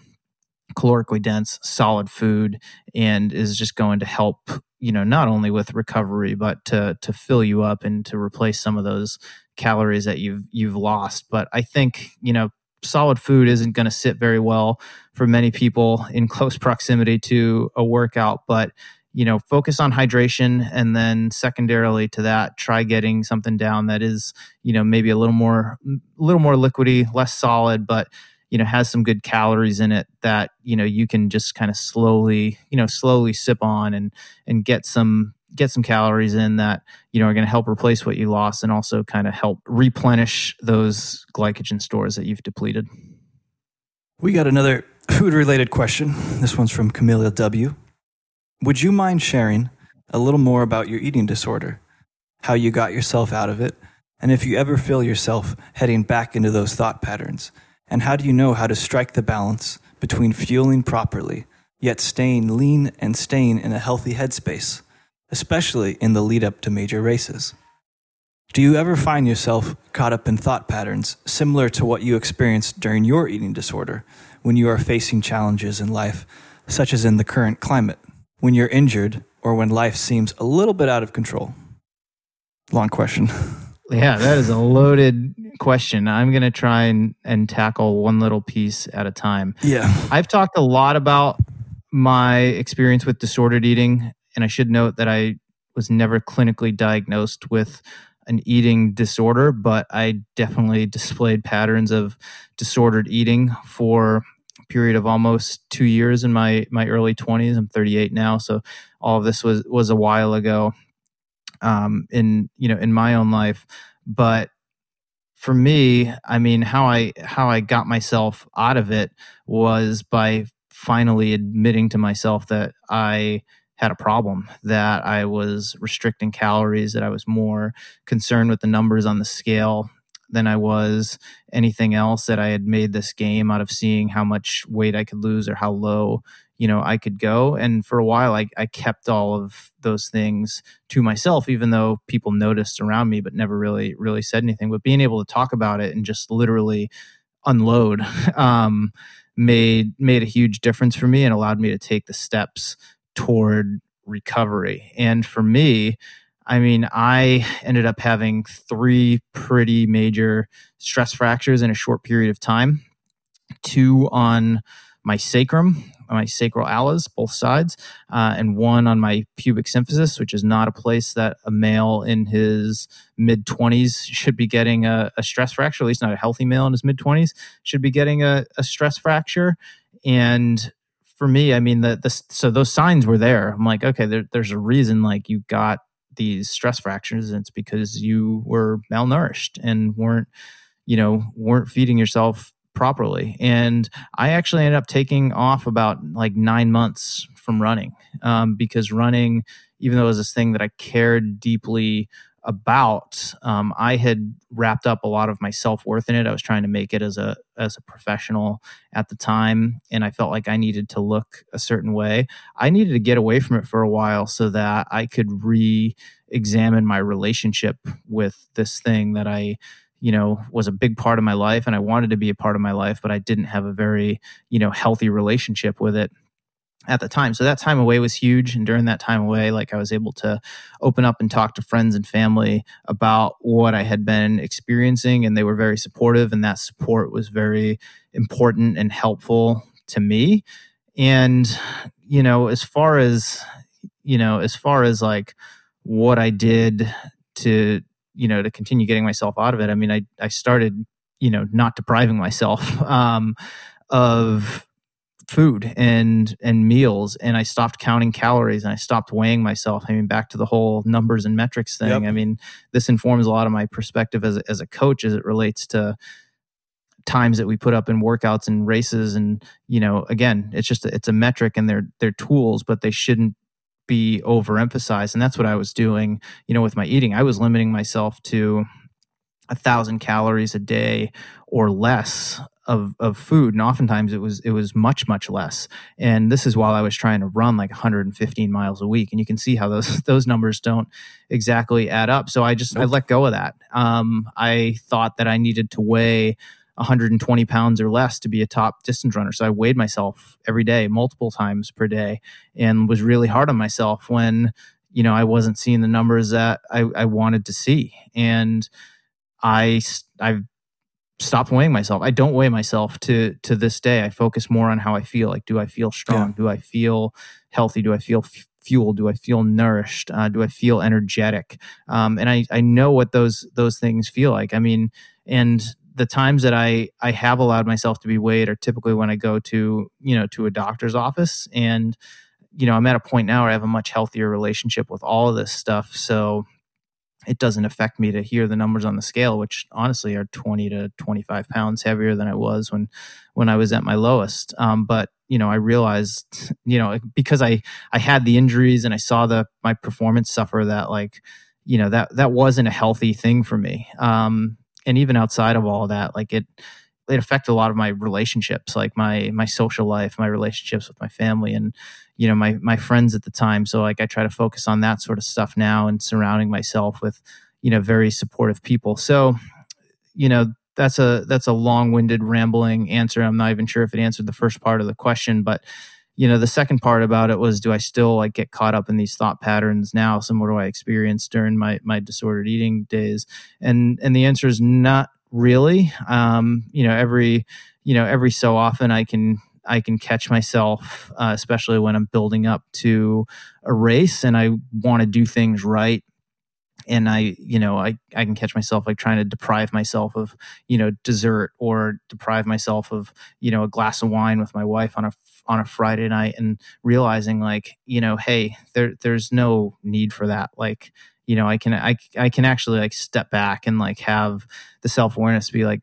calorically dense solid food and is just going to help you know not only with recovery but to to fill you up and to replace some of those calories that you've you've lost. But i think you know solid food isn't going to sit very well for many people in <laughs> close proximity to a workout but you know focus on hydration and then secondarily to that try getting something down that is you know maybe a little more a little more liquidy less solid but you know has some good calories in it that you know you can just kind of slowly you know slowly sip on and and get some get some calories in that you know are going to help replace what you lost and also kind of help replenish those glycogen stores that you've depleted. We got another food related question. This one's from Camilla W. Would you mind sharing a little more about your eating disorder, how you got yourself out of it, and if you ever feel yourself heading back into those thought patterns? And how do you know how to strike the balance between fueling properly, yet staying lean and staying in a healthy headspace? especially in the lead up to major races. Do you ever find yourself caught up in thought patterns similar to what you experienced during your eating disorder when you are facing challenges in life, such as in the current climate, when you're injured, or when life seems a little bit out of control? Long question. <laughs> Yeah, that is a loaded question. I'm going to try and, and tackle one little piece at a time. Yeah. I've talked a lot about my experience with disordered eating, and I should note that I was never clinically diagnosed with an eating disorder, but I definitely displayed patterns of disordered eating for period of almost two years in my my early 20s. I'm 38 now, so all of this was was a while ago um, in you know in my own life. But for me, I mean, how I how I got myself out of it was by finally admitting to myself that I had a problem that I was restricting calories, that I was more concerned with the numbers on the scale than I was anything else, that I had made this game out of seeing how much weight I could lose or how low you know i could go. And for a while I, I kept all of those things to myself even though people noticed around me but never really really said anything. But being able to talk about it and just literally unload <laughs> um, made made a huge difference for me and allowed me to take the steps toward recovery. And for me I mean, I ended up having three pretty major stress fractures in a short period of time. Two on my sacrum, my sacral alas, both sides, uh, and one on my pubic symphysis, which is not a place that a male in his mid 20s should be getting a, a, stress fracture, at least not a healthy male in his mid 20s should be getting a, a stress fracture. And for me, I mean, the, the so those signs were there. I'm like, okay, there, there's a reason like you got these stress fractures, it's because you were malnourished and weren't, you know, weren't feeding yourself properly. And I actually ended up taking off about like nine months from running um, because running, even though it was this thing that I cared deeply about, um, I had wrapped up a lot of my self worth in it. I was trying to make it as a as a professional at the time, and I felt like I needed to look a certain way. I needed to get away from it for a while so that I could re examine my relationship with this thing that I you know was a big part of my life and i wanted to be a part of my life but i didn't have a very you know healthy relationship with it at the time. So that time away was huge. And during that time away like i was able to open up and talk to friends and family about what i had been experiencing and they were very supportive and that support was very important and helpful to me. And you know as far as you know as far as like what i did to you know to continue getting myself out of it i mean i i started you know not depriving myself <laughs> um, of food and and meals and i stopped counting calories and i stopped weighing myself. I mean back to the whole numbers and metrics thing. Yep. i mean this informs a lot of my perspective as a, as a coach as it relates to times that we put up in workouts and races. And you know again it's just a, it's a metric and they're they're tools but they shouldn't be overemphasized. And that's what i was doing you know with my eating. I was limiting myself to a thousand calories a day or less of, of food and oftentimes it was it was much much less and this is while i was trying to run like 115 miles a week and you can see how those <laughs> those numbers don't exactly add up so i just nope. i let go of that um, i thought that i needed to weigh 120 pounds or less to be a top distance runner. So I weighed myself every day, multiple times per day, and was really hard on myself when, you know, I wasn't seeing the numbers that I, I wanted to see. And I, I've stopped weighing myself. I don't weigh myself to to this day. I focus more on how I feel. Like, do I feel strong? Yeah. Do I feel healthy? Do I feel f- fuel? Do I feel nourished? Uh, do I feel energetic? Um, and I I know what those those things feel like. I mean, and the times that I I have allowed myself to be weighed are typically when I go to you know to a doctor's office and you know I'm at a point now where I have a much healthier relationship with all of this stuff so it doesn't affect me to hear the numbers on the scale which honestly are 20 to 25 pounds heavier than I was when when I was at my lowest. Um, but you know I realized <laughs> you know because I I had the injuries and I saw the my performance suffer that like you know that that wasn't a healthy thing for me. Um, and even outside of all that, like it it affected a lot of my relationships, like my my social life, my relationships with my family, and you know my my friends at the time. So like I try to focus on that sort of stuff now and surrounding myself with you know very supportive people. So you know that's a that's a long winded rambling answer. I'm not even sure if it answered the first part of the question, but you know the second part about it was do i still like get caught up in these thought patterns now similar to what i experienced during my my disordered eating days and and the answer is not really um you know every you know every so often i can I can catch myself, uh, especially when I'm building up to a race and I want to do things right and I, you know, I, I can catch myself like trying to deprive myself of, you know, dessert or deprive myself of, you know, a glass of wine with my wife on a on a Friday night and realizing like, you know, hey, there there's no need for that. Like, you know, I can I I can actually like step back and like have the self awareness to be like,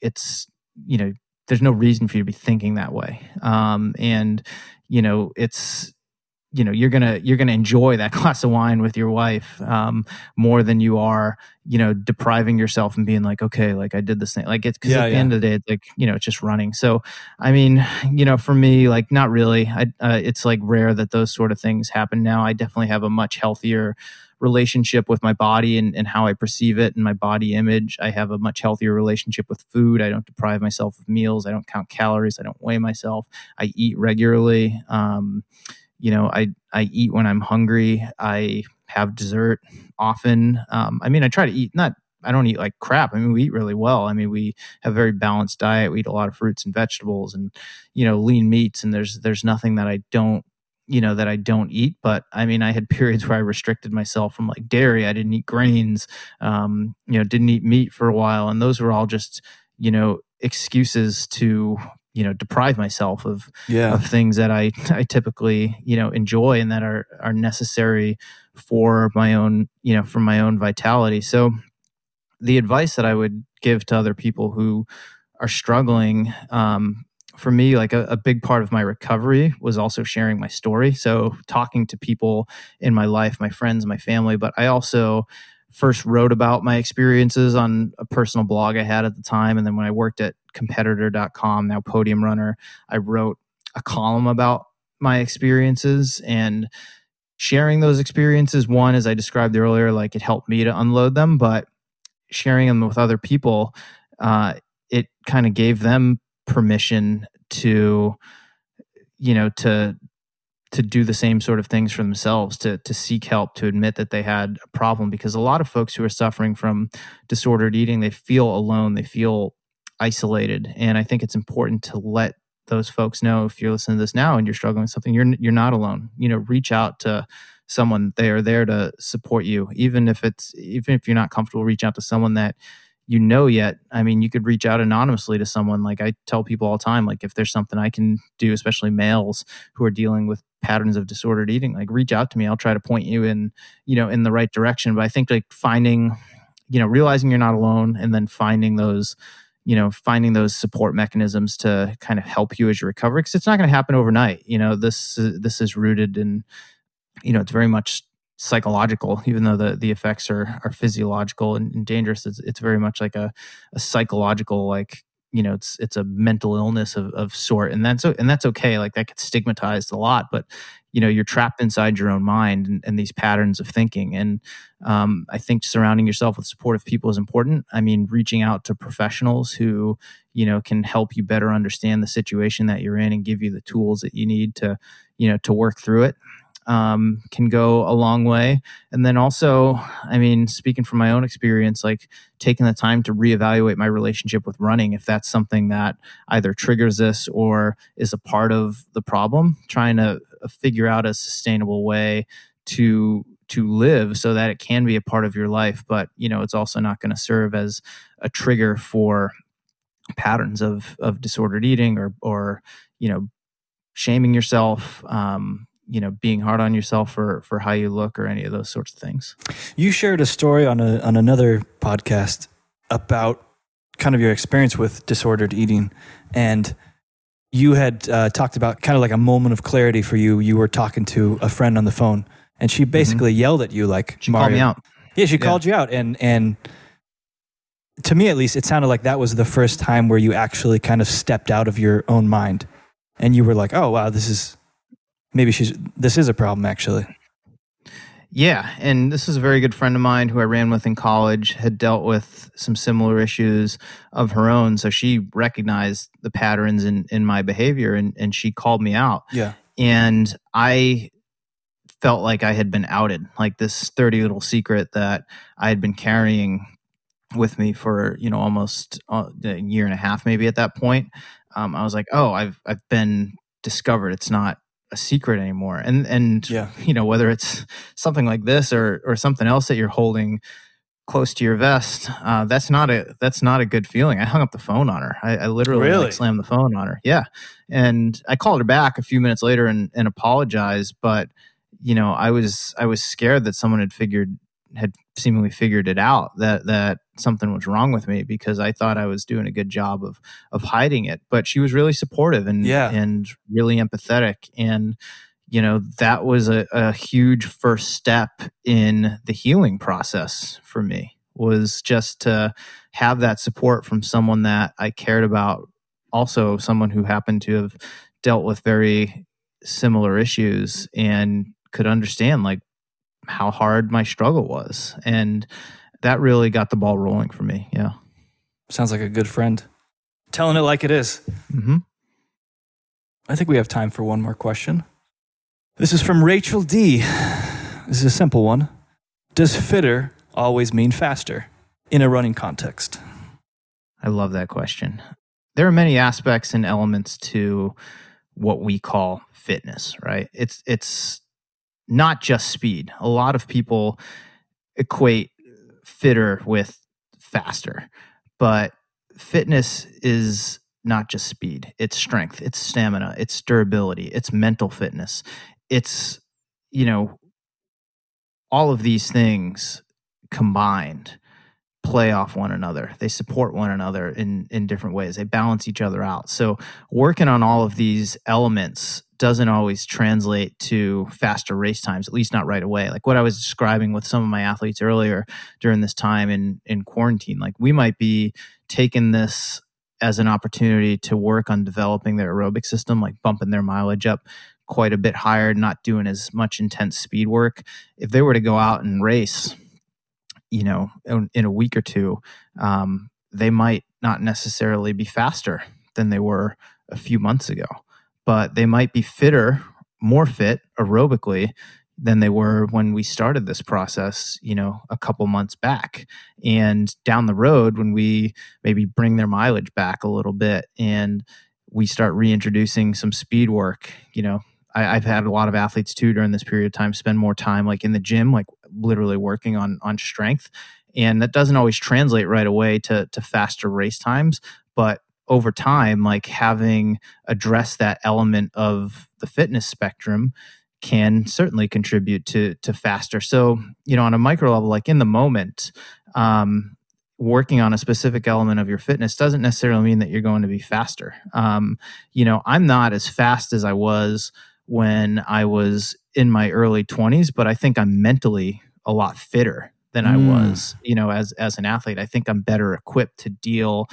it's you know, there's no reason for you to be thinking that way. Um, and you know, it's you know you're gonna you're gonna enjoy that <laughs> glass of wine with your wife um, more than you are you know depriving yourself and being like okay like i did this thing. Like it's because yeah, at the end of the day it's like you know it's just running. So i mean you know for me like not really. I, uh, it's like rare that those sort of things happen. Now i definitely have a much healthier relationship with my body and, and how i perceive it and my body image. I have a much healthier relationship with food. I don't deprive myself of meals. I don't count calories. I don't weigh myself. I eat regularly. Um, you know i i eat when i'm hungry. I have dessert often. Um, i mean i try to eat not i don't eat like crap. I mean we eat really well. I mean we have a very balanced diet. We eat a lot of fruits and vegetables and you know lean meats and there's there's nothing that i don't you know that i don't eat but i mean i had periods where i restricted myself from like dairy i didn't eat grains um, you know didn't eat meat for a while and those were all just you know excuses to you know deprive myself of yeah. of things that I I typically you know enjoy and that are are necessary for my own you know for my own vitality. So the advice that I would give to other people who are struggling um, for me like a, a, big part of my recovery was also sharing my story so talking to people in my life my friends my family but i also first wrote about my experiences on a personal blog I had at the time. And then when I worked at competitor.com, now Podium Runner, I wrote a column about my experiences and sharing those experiences. One, as I described earlier, like it helped me to unload them, but sharing them with other people, uh, it kind of gave them permission to, you know, to to do the same sort of things for themselves to to seek help to admit that they had a problem because a lot of folks who are suffering from disordered eating they feel alone they feel isolated. And i think it's important to let those folks know if you're listening to this now and you're struggling with something you're you're not alone. You know reach out to someone they are there to support you even if it's even if you're not comfortable reach out to someone that you know yet i mean you could reach out anonymously to someone like i tell people all the time like if there's something i can do especially males who are dealing with patterns of disordered eating like reach out to me. I'll try to point you in you know in the right direction. But i think like finding you know realizing you're not alone and then finding those you know finding those support mechanisms to kind of help you as you recover because it's not going to happen overnight. You know this this is rooted in you know it's very much psychological, even though the, the effects are, are physiological and, and dangerous. It's, it's very much like a, a psychological, like, you know, it's, it's a mental illness of, of sort. And that's, and that's okay. Like that gets stigmatized a lot, but you know, you're trapped inside your own mind and, and these patterns of thinking. And um, I think surrounding yourself with supportive people is important. I mean, reaching out to professionals who, you know, can help you better understand the situation that you're in and give you the tools that you need to, you know, to work through it um, can go a long way. And then also, I mean, speaking from my own experience, like taking the time to reevaluate my relationship with running, if that's something that either triggers this or is a part of the problem, trying to uh, figure out a sustainable way to to live so that it can be a part of your life but you know it's also not going to serve as a trigger for patterns of of disordered eating or or you know shaming yourself um, you know being hard on yourself for for how you look or any of those sorts of things you shared a story on a on another podcast about kind of your experience with disordered eating and you had uh, talked about kind of like a moment of clarity for you you were talking to a friend on the phone and she mm-hmm. basically mm-hmm. yelled at you like she Mario. called me out yeah she yeah. called you out and and to me at least it sounded like that was the first time where you actually kind of stepped out of your own mind and you were like oh wow this is maybe she's this is a problem actually. Yeah, and this is a very good friend of mine who I ran with in college had dealt with some similar issues of her own. So she recognized the patterns in, in my behavior and, and she called me out. Yeah. and I felt like I had been outed, like this dirty little secret that I had been carrying with me for you know almost uh, a year and a half, maybe at that point. Um, I was like, oh, I've I've been discovered. It's not a secret anymore. And and yeah. you know whether it's something like this or or something else that you're holding close to your vest, uh, that's not a that's not a good feeling. I hung up the phone on her. I, I literally really? like, slammed the phone on her. Yeah, and I called her back a few minutes later and, and apologized. But you know, I was I was scared that someone had figured had seemingly figured it out that that something was wrong with me because I thought I was doing a good job of of hiding it. But she was really supportive and yeah. and really empathetic and you know that was a, a huge first step in the healing process for me was just to have that support from someone that I cared about also someone who happened to have dealt with very similar issues and could understand like how hard my struggle was and that really got the ball rolling for me yeah sounds like a good friend telling it like it is. Mm-hmm. i think we have time for one more question this is from Rachel D. This is a simple one. Does fitter always mean faster in a running context? I love that question. There are many aspects and elements to what we call fitness, right? It's it's not just speed. A lot of people equate fitter with faster, but fitness is not just speed. It's strength, it's stamina, it's durability, it's mental fitness, it's you know all of these things combined play off one another. They support one another in in different ways. They balance each other out. So working on all of these elements doesn't always translate to faster race times at least not right away like what i was describing with some of my athletes earlier during this time in in quarantine like we might be taking this as an opportunity to work on developing their aerobic system like bumping their mileage up quite a bit higher, not doing as much intense speed work. If they were to go out and race, you know, in, in a week or two, um, they might not necessarily be faster than they were a few months ago, but they might be fitter, more fit aerobically than they were when we started this process, you know, a couple months back. And down the road, when we maybe bring their mileage back a little bit and we start reintroducing some speed work, you know, I, have had a lot of athletes too during this period of time spend more time like in the gym, like literally working on on strength, and that doesn't always translate right away to to faster race times, but over time, like having addressed that element of the fitness spectrum can certainly contribute to to faster. So you know, on a micro level, like in the moment. Um, working on a specific element of your fitness doesn't necessarily mean that you're going to be faster. Um, you know, I'm not as fast as I was when I was in my early 20s, but I think I'm mentally a lot fitter than mm. I was, you know, as as an athlete. I think I'm better equipped to deal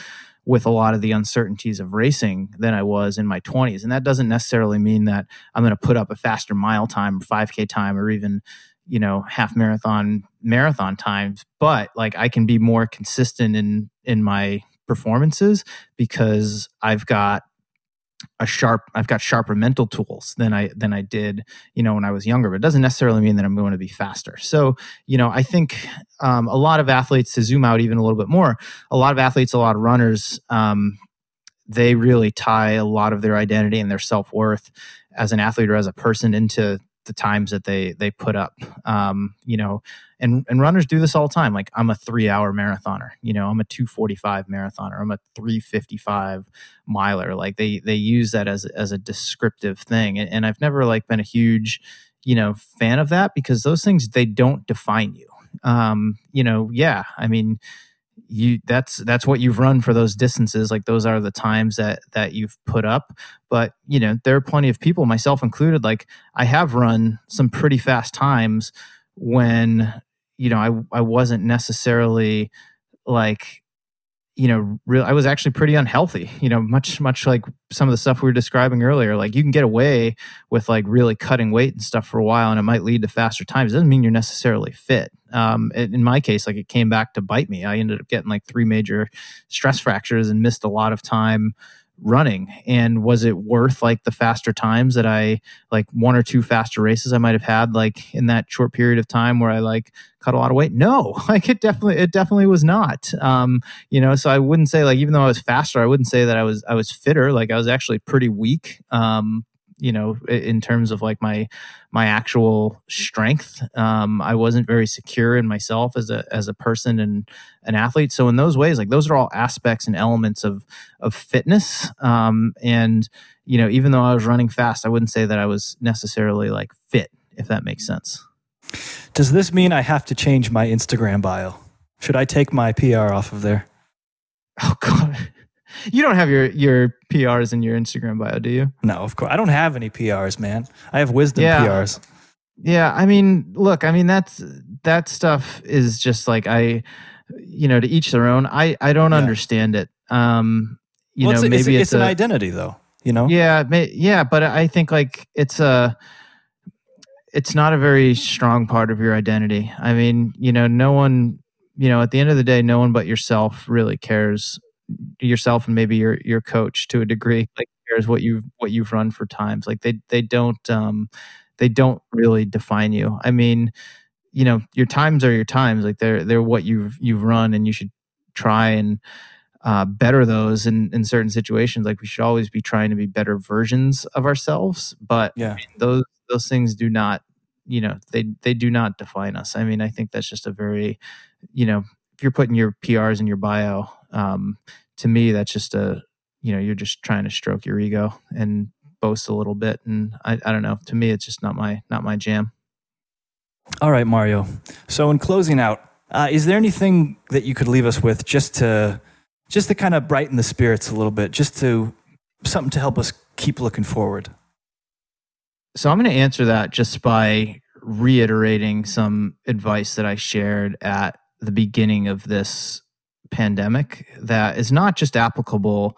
with a lot of the uncertainties of racing than I was in my 20s. And that doesn't necessarily mean that I'm going to put up a faster mile time or 5k time or even, you know, half marathon marathon times, but like I can be more consistent in in my performances because I've got a sharp i've got sharper mental tools than i than i did you know when i was younger but it doesn't necessarily mean that i'm going to be faster. So you know i think um, a lot of athletes to zoom out even a little bit more a lot of athletes a lot of runners um, they really tie a lot of their identity and their self-worth as an athlete or as a person into the times that they they put up. Um, you know and and runners do this all the time. Like i'm a three hour marathoner you know i'm a 245 marathoner i'm a 355 miler. Like they they use that as as a descriptive thing. And, and i've never like been a huge you know fan of that because those things they don't define you. Um you know yeah i mean you that's that's what you've run for those distances. Like those are the times that that you've put up. But you know there are plenty of people myself included like i have run some pretty fast times when you know i i wasn't necessarily like you know, real I was actually pretty unhealthy, <laughs> you know, much much like some of the stuff we were describing earlier. Like you can get away with like really cutting weight and stuff for a while and it might lead to faster times. It doesn't mean you're necessarily fit. Um, in my case, like it came back to bite me. I ended up getting like three major stress fractures and missed a lot of time running? And was it worth like the faster times that i like one or two faster races i might have had like in that short period of time where i like cut a lot of weight? No <laughs> like it definitely it definitely was not. Um you know so i wouldn't say like even though i was faster i wouldn't say that i was i was fitter. Like i was actually pretty weak. Um you know in terms of like my my actual strength um, i wasn't very secure in myself as a as a person and an athlete. So in those ways like those are all aspects and elements of of fitness. Um, and you know even though i was running fast i wouldn't say that i was necessarily like fit if that makes sense. Does this mean i have to change my instagram bio? Should i take my pr off of there? Oh god you don't have your your PRs in your Instagram bio, do you? No, of course. I don't have any PRs, man. I have wisdom yeah. PRs. Yeah, I mean, look, I mean that's that stuff is just like I you know, to each their own. I I don't yeah. understand it. Um you well, know, it's, maybe it's, it's, an identity though, you know? Yeah, may, yeah, but I think like it's a it's not a very strong part of your identity. I mean, you know, no one, you know, at the end of the day, no one but yourself really cares yourself and maybe your your coach to a degree like cares what you've what you've run for times like they they don't um they don't really define you i mean you know your times are your times like they're they're what you've you've run and you should try and uh, better those in, in certain situations. Like we should always be trying to be better versions of ourselves. But yeah, I mean, those those things do not, you know, they they do not define us. I mean, I think that's just a very, you know, if you're putting your PRs in your bio, um, to me that's just a you know you're just trying to stroke your ego and boast a little bit. And I, I don't know. To me it's just not my not my jam. All right mario. So in closing out uh, is there anything that you could leave us with just to just to kind of brighten the spirits a little bit just to something to help us keep looking forward? So i'm going to answer that just by reiterating some advice that i shared at the beginning of this pandemic that is not just applicable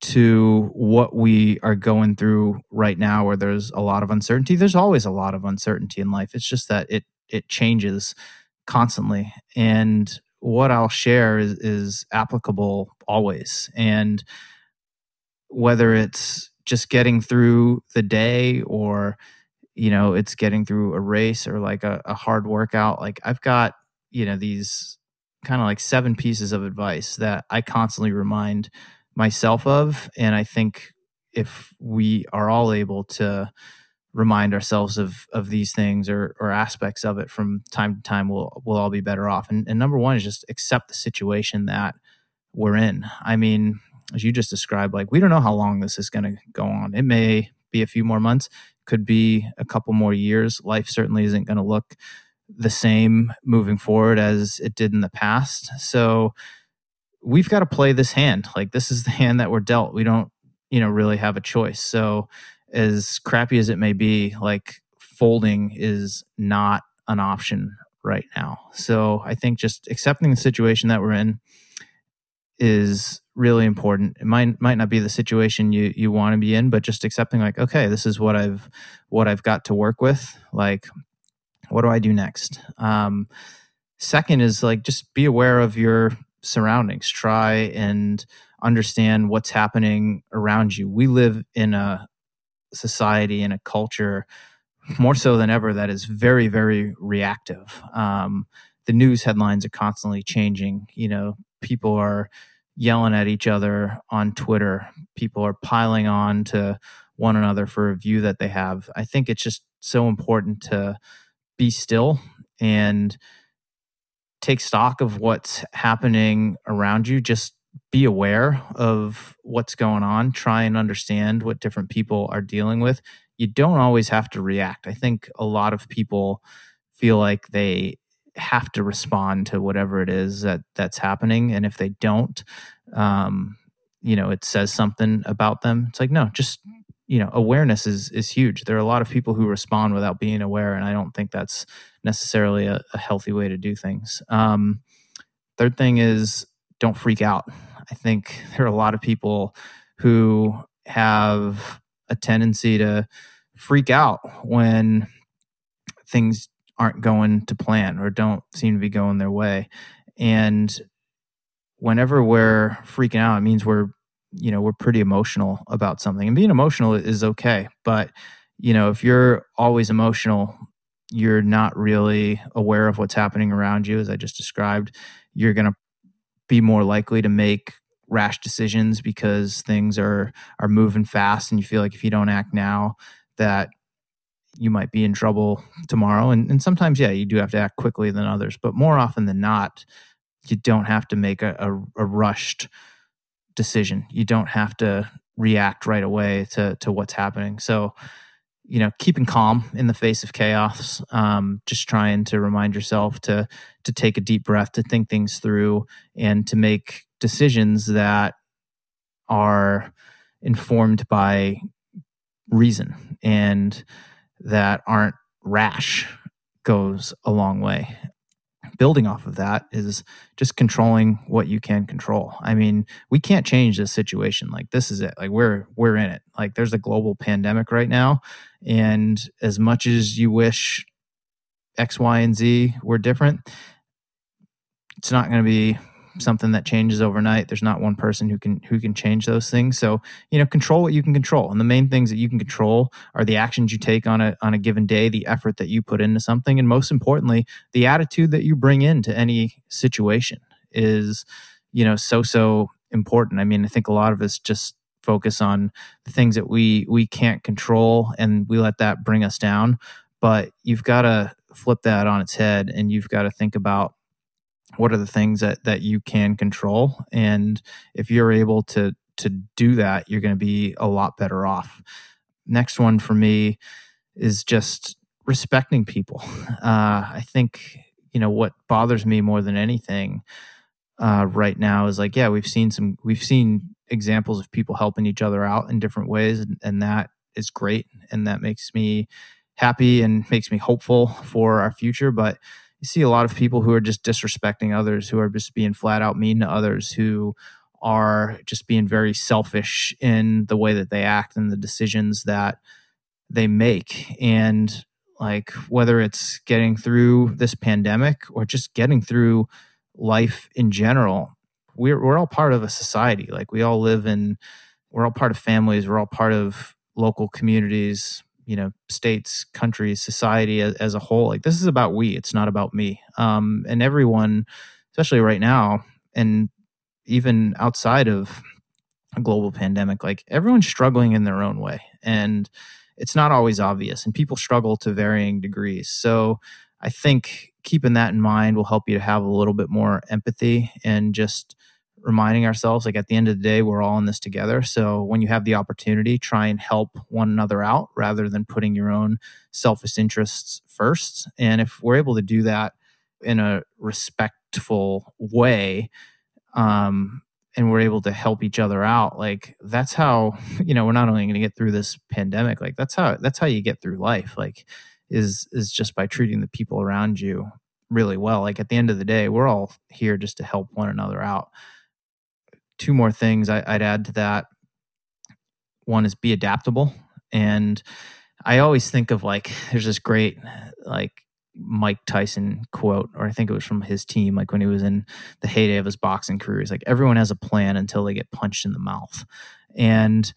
to what we are going through right now where there's a lot of uncertainty. There's always a lot of uncertainty in life. It's just that it it changes constantly. And what i'll share is, is applicable always. And whether it's just getting through the day or you know it's getting through a race or like a, a hard workout like i've got you know these kind of like seven pieces of advice that I constantly remind myself of. And I think if we are all able to remind ourselves of of these things or or aspects of it from time to time, we'll we'll all be better off. And, and number one is just accept the situation that we're in. I mean, as you just described, like we don't know how long this is going to go on. It may be a few more months, could be a couple more years. Life certainly isn't going to look the same moving forward as it did in the past. So we've got to play this hand. Like this is the <laughs> hand that we're dealt. We don't, you know, really have a choice. So as crappy as it may be, like folding is not an option right now. So I think just accepting the situation that we're in is really important. It might might not be the situation you you want to be in, but just accepting like, okay, this is what I've what I've got to work with. Like what do I do next? Um, second is like just be aware of your surroundings. Try and understand what's happening around you. We live in a society and a culture more so than ever that is very very reactive. Um, the news headlines are constantly changing. You know, people are yelling at each other on Twitter. People are piling on to one another for a view that they have. I think it's just so important to be still and take stock of what's happening around you. Just be aware of what's going on. Try and understand what different people are dealing with. You don't always have to react. I think a lot of people feel like they have to respond to whatever it is that that's happening, and if they don't, um, you know, it says something about them. It's like no, just you know awareness is is huge. There are a lot of people who respond without being aware and i don't think that's necessarily a, a healthy way to do things. Um, third thing is don't freak out. I think <laughs> there are a lot of people who have a tendency to freak out when things aren't going to plan or don't seem to be going their way. And whenever we're freaking out it means we're you know we're pretty emotional about something and being emotional is okay but you know if you're always emotional you're not really aware of what's happening around you as i just described you're going to be more likely to make rash decisions because things are are moving fast and you feel like if you don't act now that you might be in trouble tomorrow and, and sometimes yeah you do have to act quickly than others but more often than not you don't have to make a, a, a rushed decision. You don't have to react right away to to what's happening. So, you know, keeping calm in the face of chaos, um, just trying to remind yourself to to take a deep breath, to think things through, and to make decisions that are informed by reason and that aren't rash goes a long way building off of that is just controlling what you can control. I mean, we can't change this situation. Like this is it. Like we're we're in it. Like there's a global pandemic right now, and as much as you wish X, Y, and Z were different, it's not going to be Mm-hmm. something that changes overnight. There's not one person who can who can change those things. So, you know, control what you can control. And the main things that you can control are the actions you take on a on a given day, the effort that you put into something, and most importantly, the attitude that you bring into any situation is, you know, so so important. I mean, I think a lot of us just focus on the things that we we can't control and we let that bring us down, but you've got to flip that on its head and you've got to think about what are the things that that you can control? And if you're able to to do that you're going to be a lot better off. Next one for me is just respecting people. <laughs> Uh, i think you know what bothers me more than anything uh, right now is like yeah we've seen some we've seen examples of people helping each other out in different ways and, and that is great and that makes me happy and makes me hopeful for our future but you see a lot of people who are just disrespecting others, who are just being flat out mean to others, who are just being very selfish in the way that they act and the decisions that they make. And like whether it's getting through this pandemic or just getting through life in general, we're we're all part of a society. Like we all live in we're all part of families, we're all part of local communities, you know states countries society as, as, a whole like this is about we it's not about me. Um and everyone especially right now and even outside of a global pandemic like everyone's struggling in their own way and it's not always obvious and people struggle to varying degrees. So i think keeping that in mind will help you to have a little bit more empathy and just reminding ourselves like at the end of the day we're all in this together. So when you have the opportunity try and help one another out rather than putting your own selfish interests first. And if we're able to do that in a respectful way um and we're able to help each other out like that's how <laughs> you know we're not only going to get through this pandemic like that's how that's how you get through life like is is just by treating the people around you really well. Like at the end of the day we're all here just to help one another out two more things I, would add to that. One is be adaptable. And I always think of like, there's this great, like, Mike Tyson quote, or I think it was from his team, like when he was in the heyday of his boxing career. He's like, everyone has a plan until they get punched in the mouth. And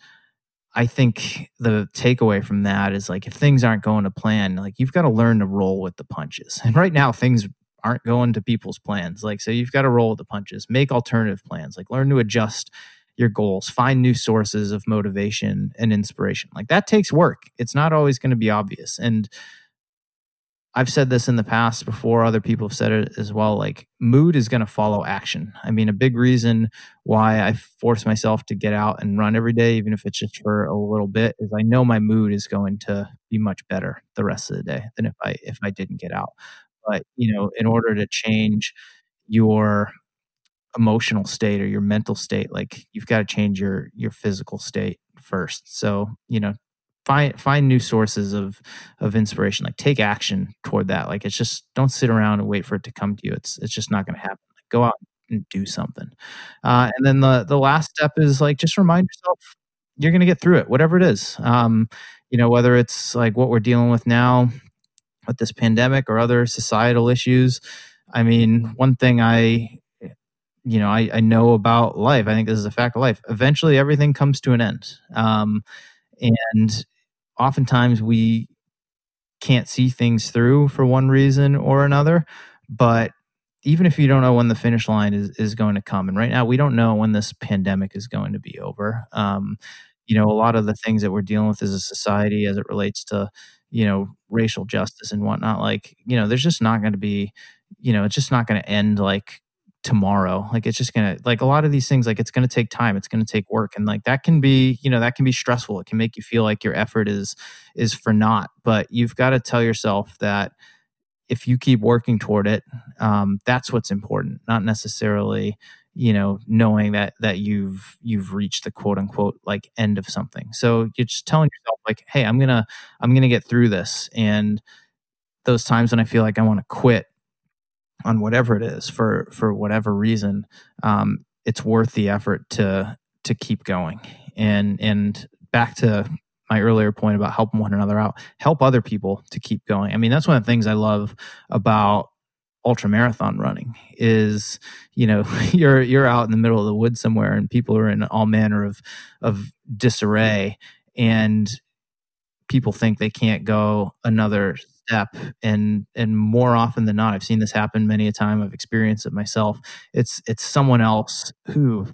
I think the takeaway from that is like, if things aren't going to plan, like you've got to learn to roll with the punches. And right now, things aren't going to people's plans. Like, so you've got to roll with the punches, make alternative plans, like learn to adjust your goals, find new sources of motivation and inspiration. Like that takes work. It's not always going to be obvious. And I've said this in the past before, other people have said it as well. Like, mood is going to follow action. I mean, a big reason why I force myself to get out and run every day, even if it's just for a little bit, is I know my mood is going to be much better the rest of the day than if I if I didn't get out. But, you know, in order to change your emotional state or your mental state, like you've got to change your your physical state first. So, you know, find find new sources of of inspiration. Like take action toward that. Like it's just don't sit around and wait for it to come to you. It's it's just not going to happen. Like, go out and do something. Uh, and then the the last step is like just remind yourself you're going to get through it, whatever it is. Um, you know, whether it's like what we're dealing with now, with this pandemic or other societal issues. I mean, one thing I you know, I, I know about life. I think this is a fact of life. Eventually, everything comes to an end. Um, and oftentimes we can't see things through for one reason or another. But even if you don't know when the finish line is, is going to come, and right now we don't know when this pandemic is going to be over. Um, you know, a lot of the things that we're dealing with as a society as it relates to, you know, racial justice and whatnot, like, you know, there's just not going to be, you know, it's just not going to end like tomorrow. Like it's just gonna like a lot of these things like it's gonna take time it's gonna take work and like that can be you know that can be stressful. It can make you feel like your effort is is for naught but you've got to tell yourself that if you keep working toward it um, that's what's important not necessarily you know knowing that that you've you've reached the quote unquote like end of something so you're just telling yourself like hey i'm gonna i'm gonna get through this and those times when i feel like i want to quit on whatever it is for for whatever reason, um, it's worth the effort to to keep going. And and back to my earlier point about helping one another out, help other people to keep going. I mean, that's one of the things I love about ultra marathon running is you know <laughs> you're you're out in the middle of the woods somewhere and people are in all manner of of disarray and people think they can't go another step. And and more often than not i've seen this happen many a time. I've experienced it myself. It's it's someone else who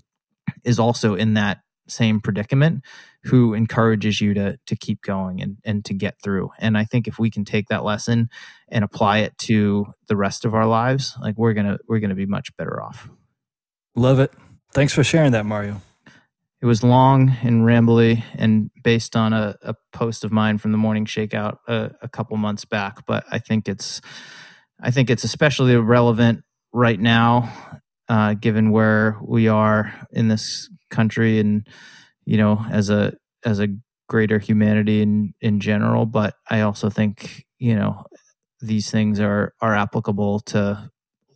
is also in that same predicament who encourages you to to keep going and and to get through. And i think if we can take that lesson and apply it to the rest of our lives like we're gonna we're gonna be much better off. Love it. Thanks for sharing that mario. It was long and rambly and based on a, a post of mine from the morning shakeout a, a, couple months back but i think it's i think it's especially relevant right now uh, given where we are in this country and you know as a as a greater humanity in in general but i also think you know these things are are applicable to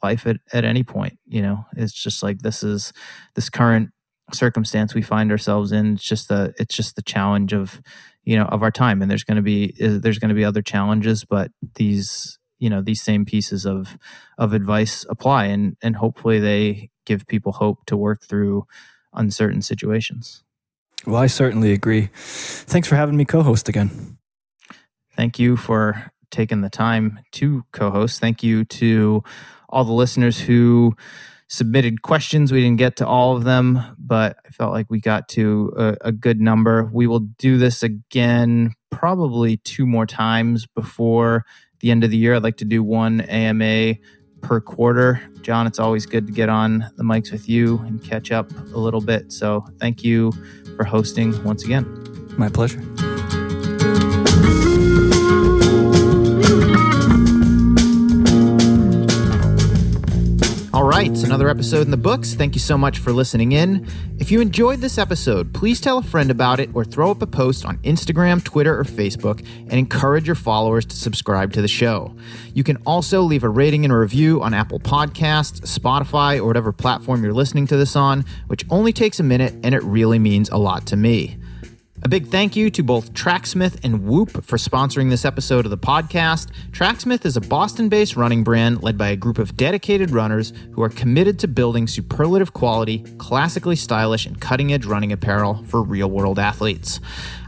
life at, at any point you know? It's just like this is this current circumstance we find ourselves in it's just the it's just the challenge of you know of our time and there's going to be uh, there's going to be other challenges but these you know these same pieces of of advice apply and and hopefully they give people hope to work through uncertain situations well i certainly agree thanks for having me co-host again thank you for taking the time to co-host thank you to all the listeners who submitted questions. We didn't get to all of them, but I felt like we got to a, a, good number. We will do this again probably two more times before the end of the year. I'd like to do one AMA per quarter. John, it's always good to get on the mics with you and catch up a little bit. So thank you for hosting once again. My pleasure. Right, it's another episode in the books. Thank you so much for listening in. If you enjoyed this episode, please tell a friend about it or throw up a post on Instagram, Twitter, or Facebook and encourage your followers to subscribe to the show. You can also leave a rating and a review on Apple Podcasts, Spotify, or whatever platform you're listening to this on, which only takes a minute and it really means a lot to me. A big thank you to both Tracksmith and Whoop for sponsoring this episode of the podcast. Tracksmith is a Boston based running brand led by a group of dedicated runners who are committed to building superlative quality, classically stylish, and cutting edge running apparel for real world athletes.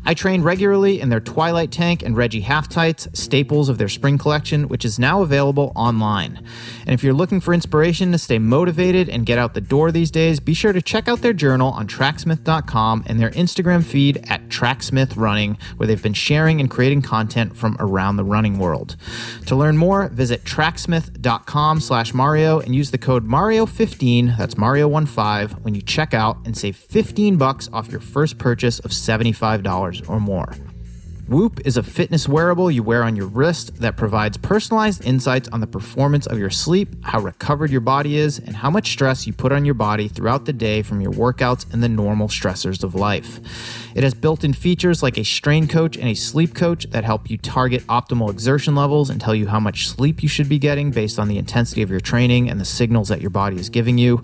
I train regularly in their Twilight Tank and Reggie Half Tights, staples of their spring collection, which is now available online. And if you're looking for inspiration to stay motivated and get out the door these days, be sure to check out their journal on tracksmith.com and their Instagram feed at Tracksmith Running, where they've been sharing and creating content from around the running world. To learn more, visit tracksmith.com slash Mario and use the code Mario15, that's Mario15, when you check out and save 15 bucks off your first purchase of $75 or more. Whoop is a fitness wearable you wear on your wrist that provides personalized insights on the performance of your sleep, how recovered your body is, and how much stress you put on your body throughout the day from your workouts and the normal stressors of life. It has built in features like a strain coach and a sleep coach that help you target optimal exertion levels and tell you how much sleep you should be getting based on the intensity of your training and the signals that your body is giving you.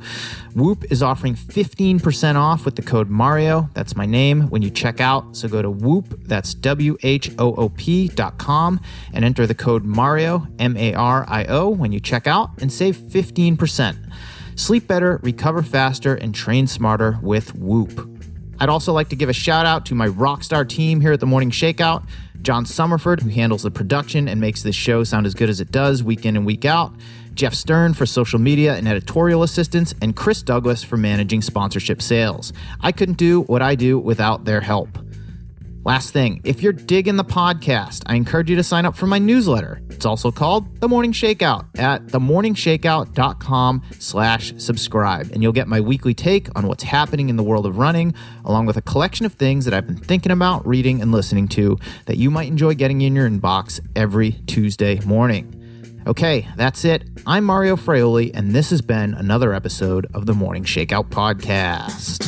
Whoop is offering 15% off with the code Mario, that's my name, when you check out. So go to Whoop, that's W H O O P.com, and enter the code Mario, M A R I O, when you check out and save 15%. Sleep better, recover faster, and train smarter with Whoop. I'd also like to give a shout out to my rockstar team here at the Morning Shakeout John Summerford, who handles the production and makes this show sound as good as it does week in and week out, Jeff Stern for social media and editorial assistance, and Chris Douglas for managing sponsorship sales. I couldn't do what I do without their help. Last thing, if you're digging the podcast, I encourage you to sign up for my newsletter. It's also called The Morning Shakeout at themorningshakeout.com slash subscribe. And you'll get my weekly take on what's happening in the world of running, along with a collection of things that I've been thinking about, reading, and listening to that you might enjoy getting in your inbox every Tuesday morning. Okay, that's it. I'm Mario Fraioli, and this has been another episode of the Morning Shakeout Podcast.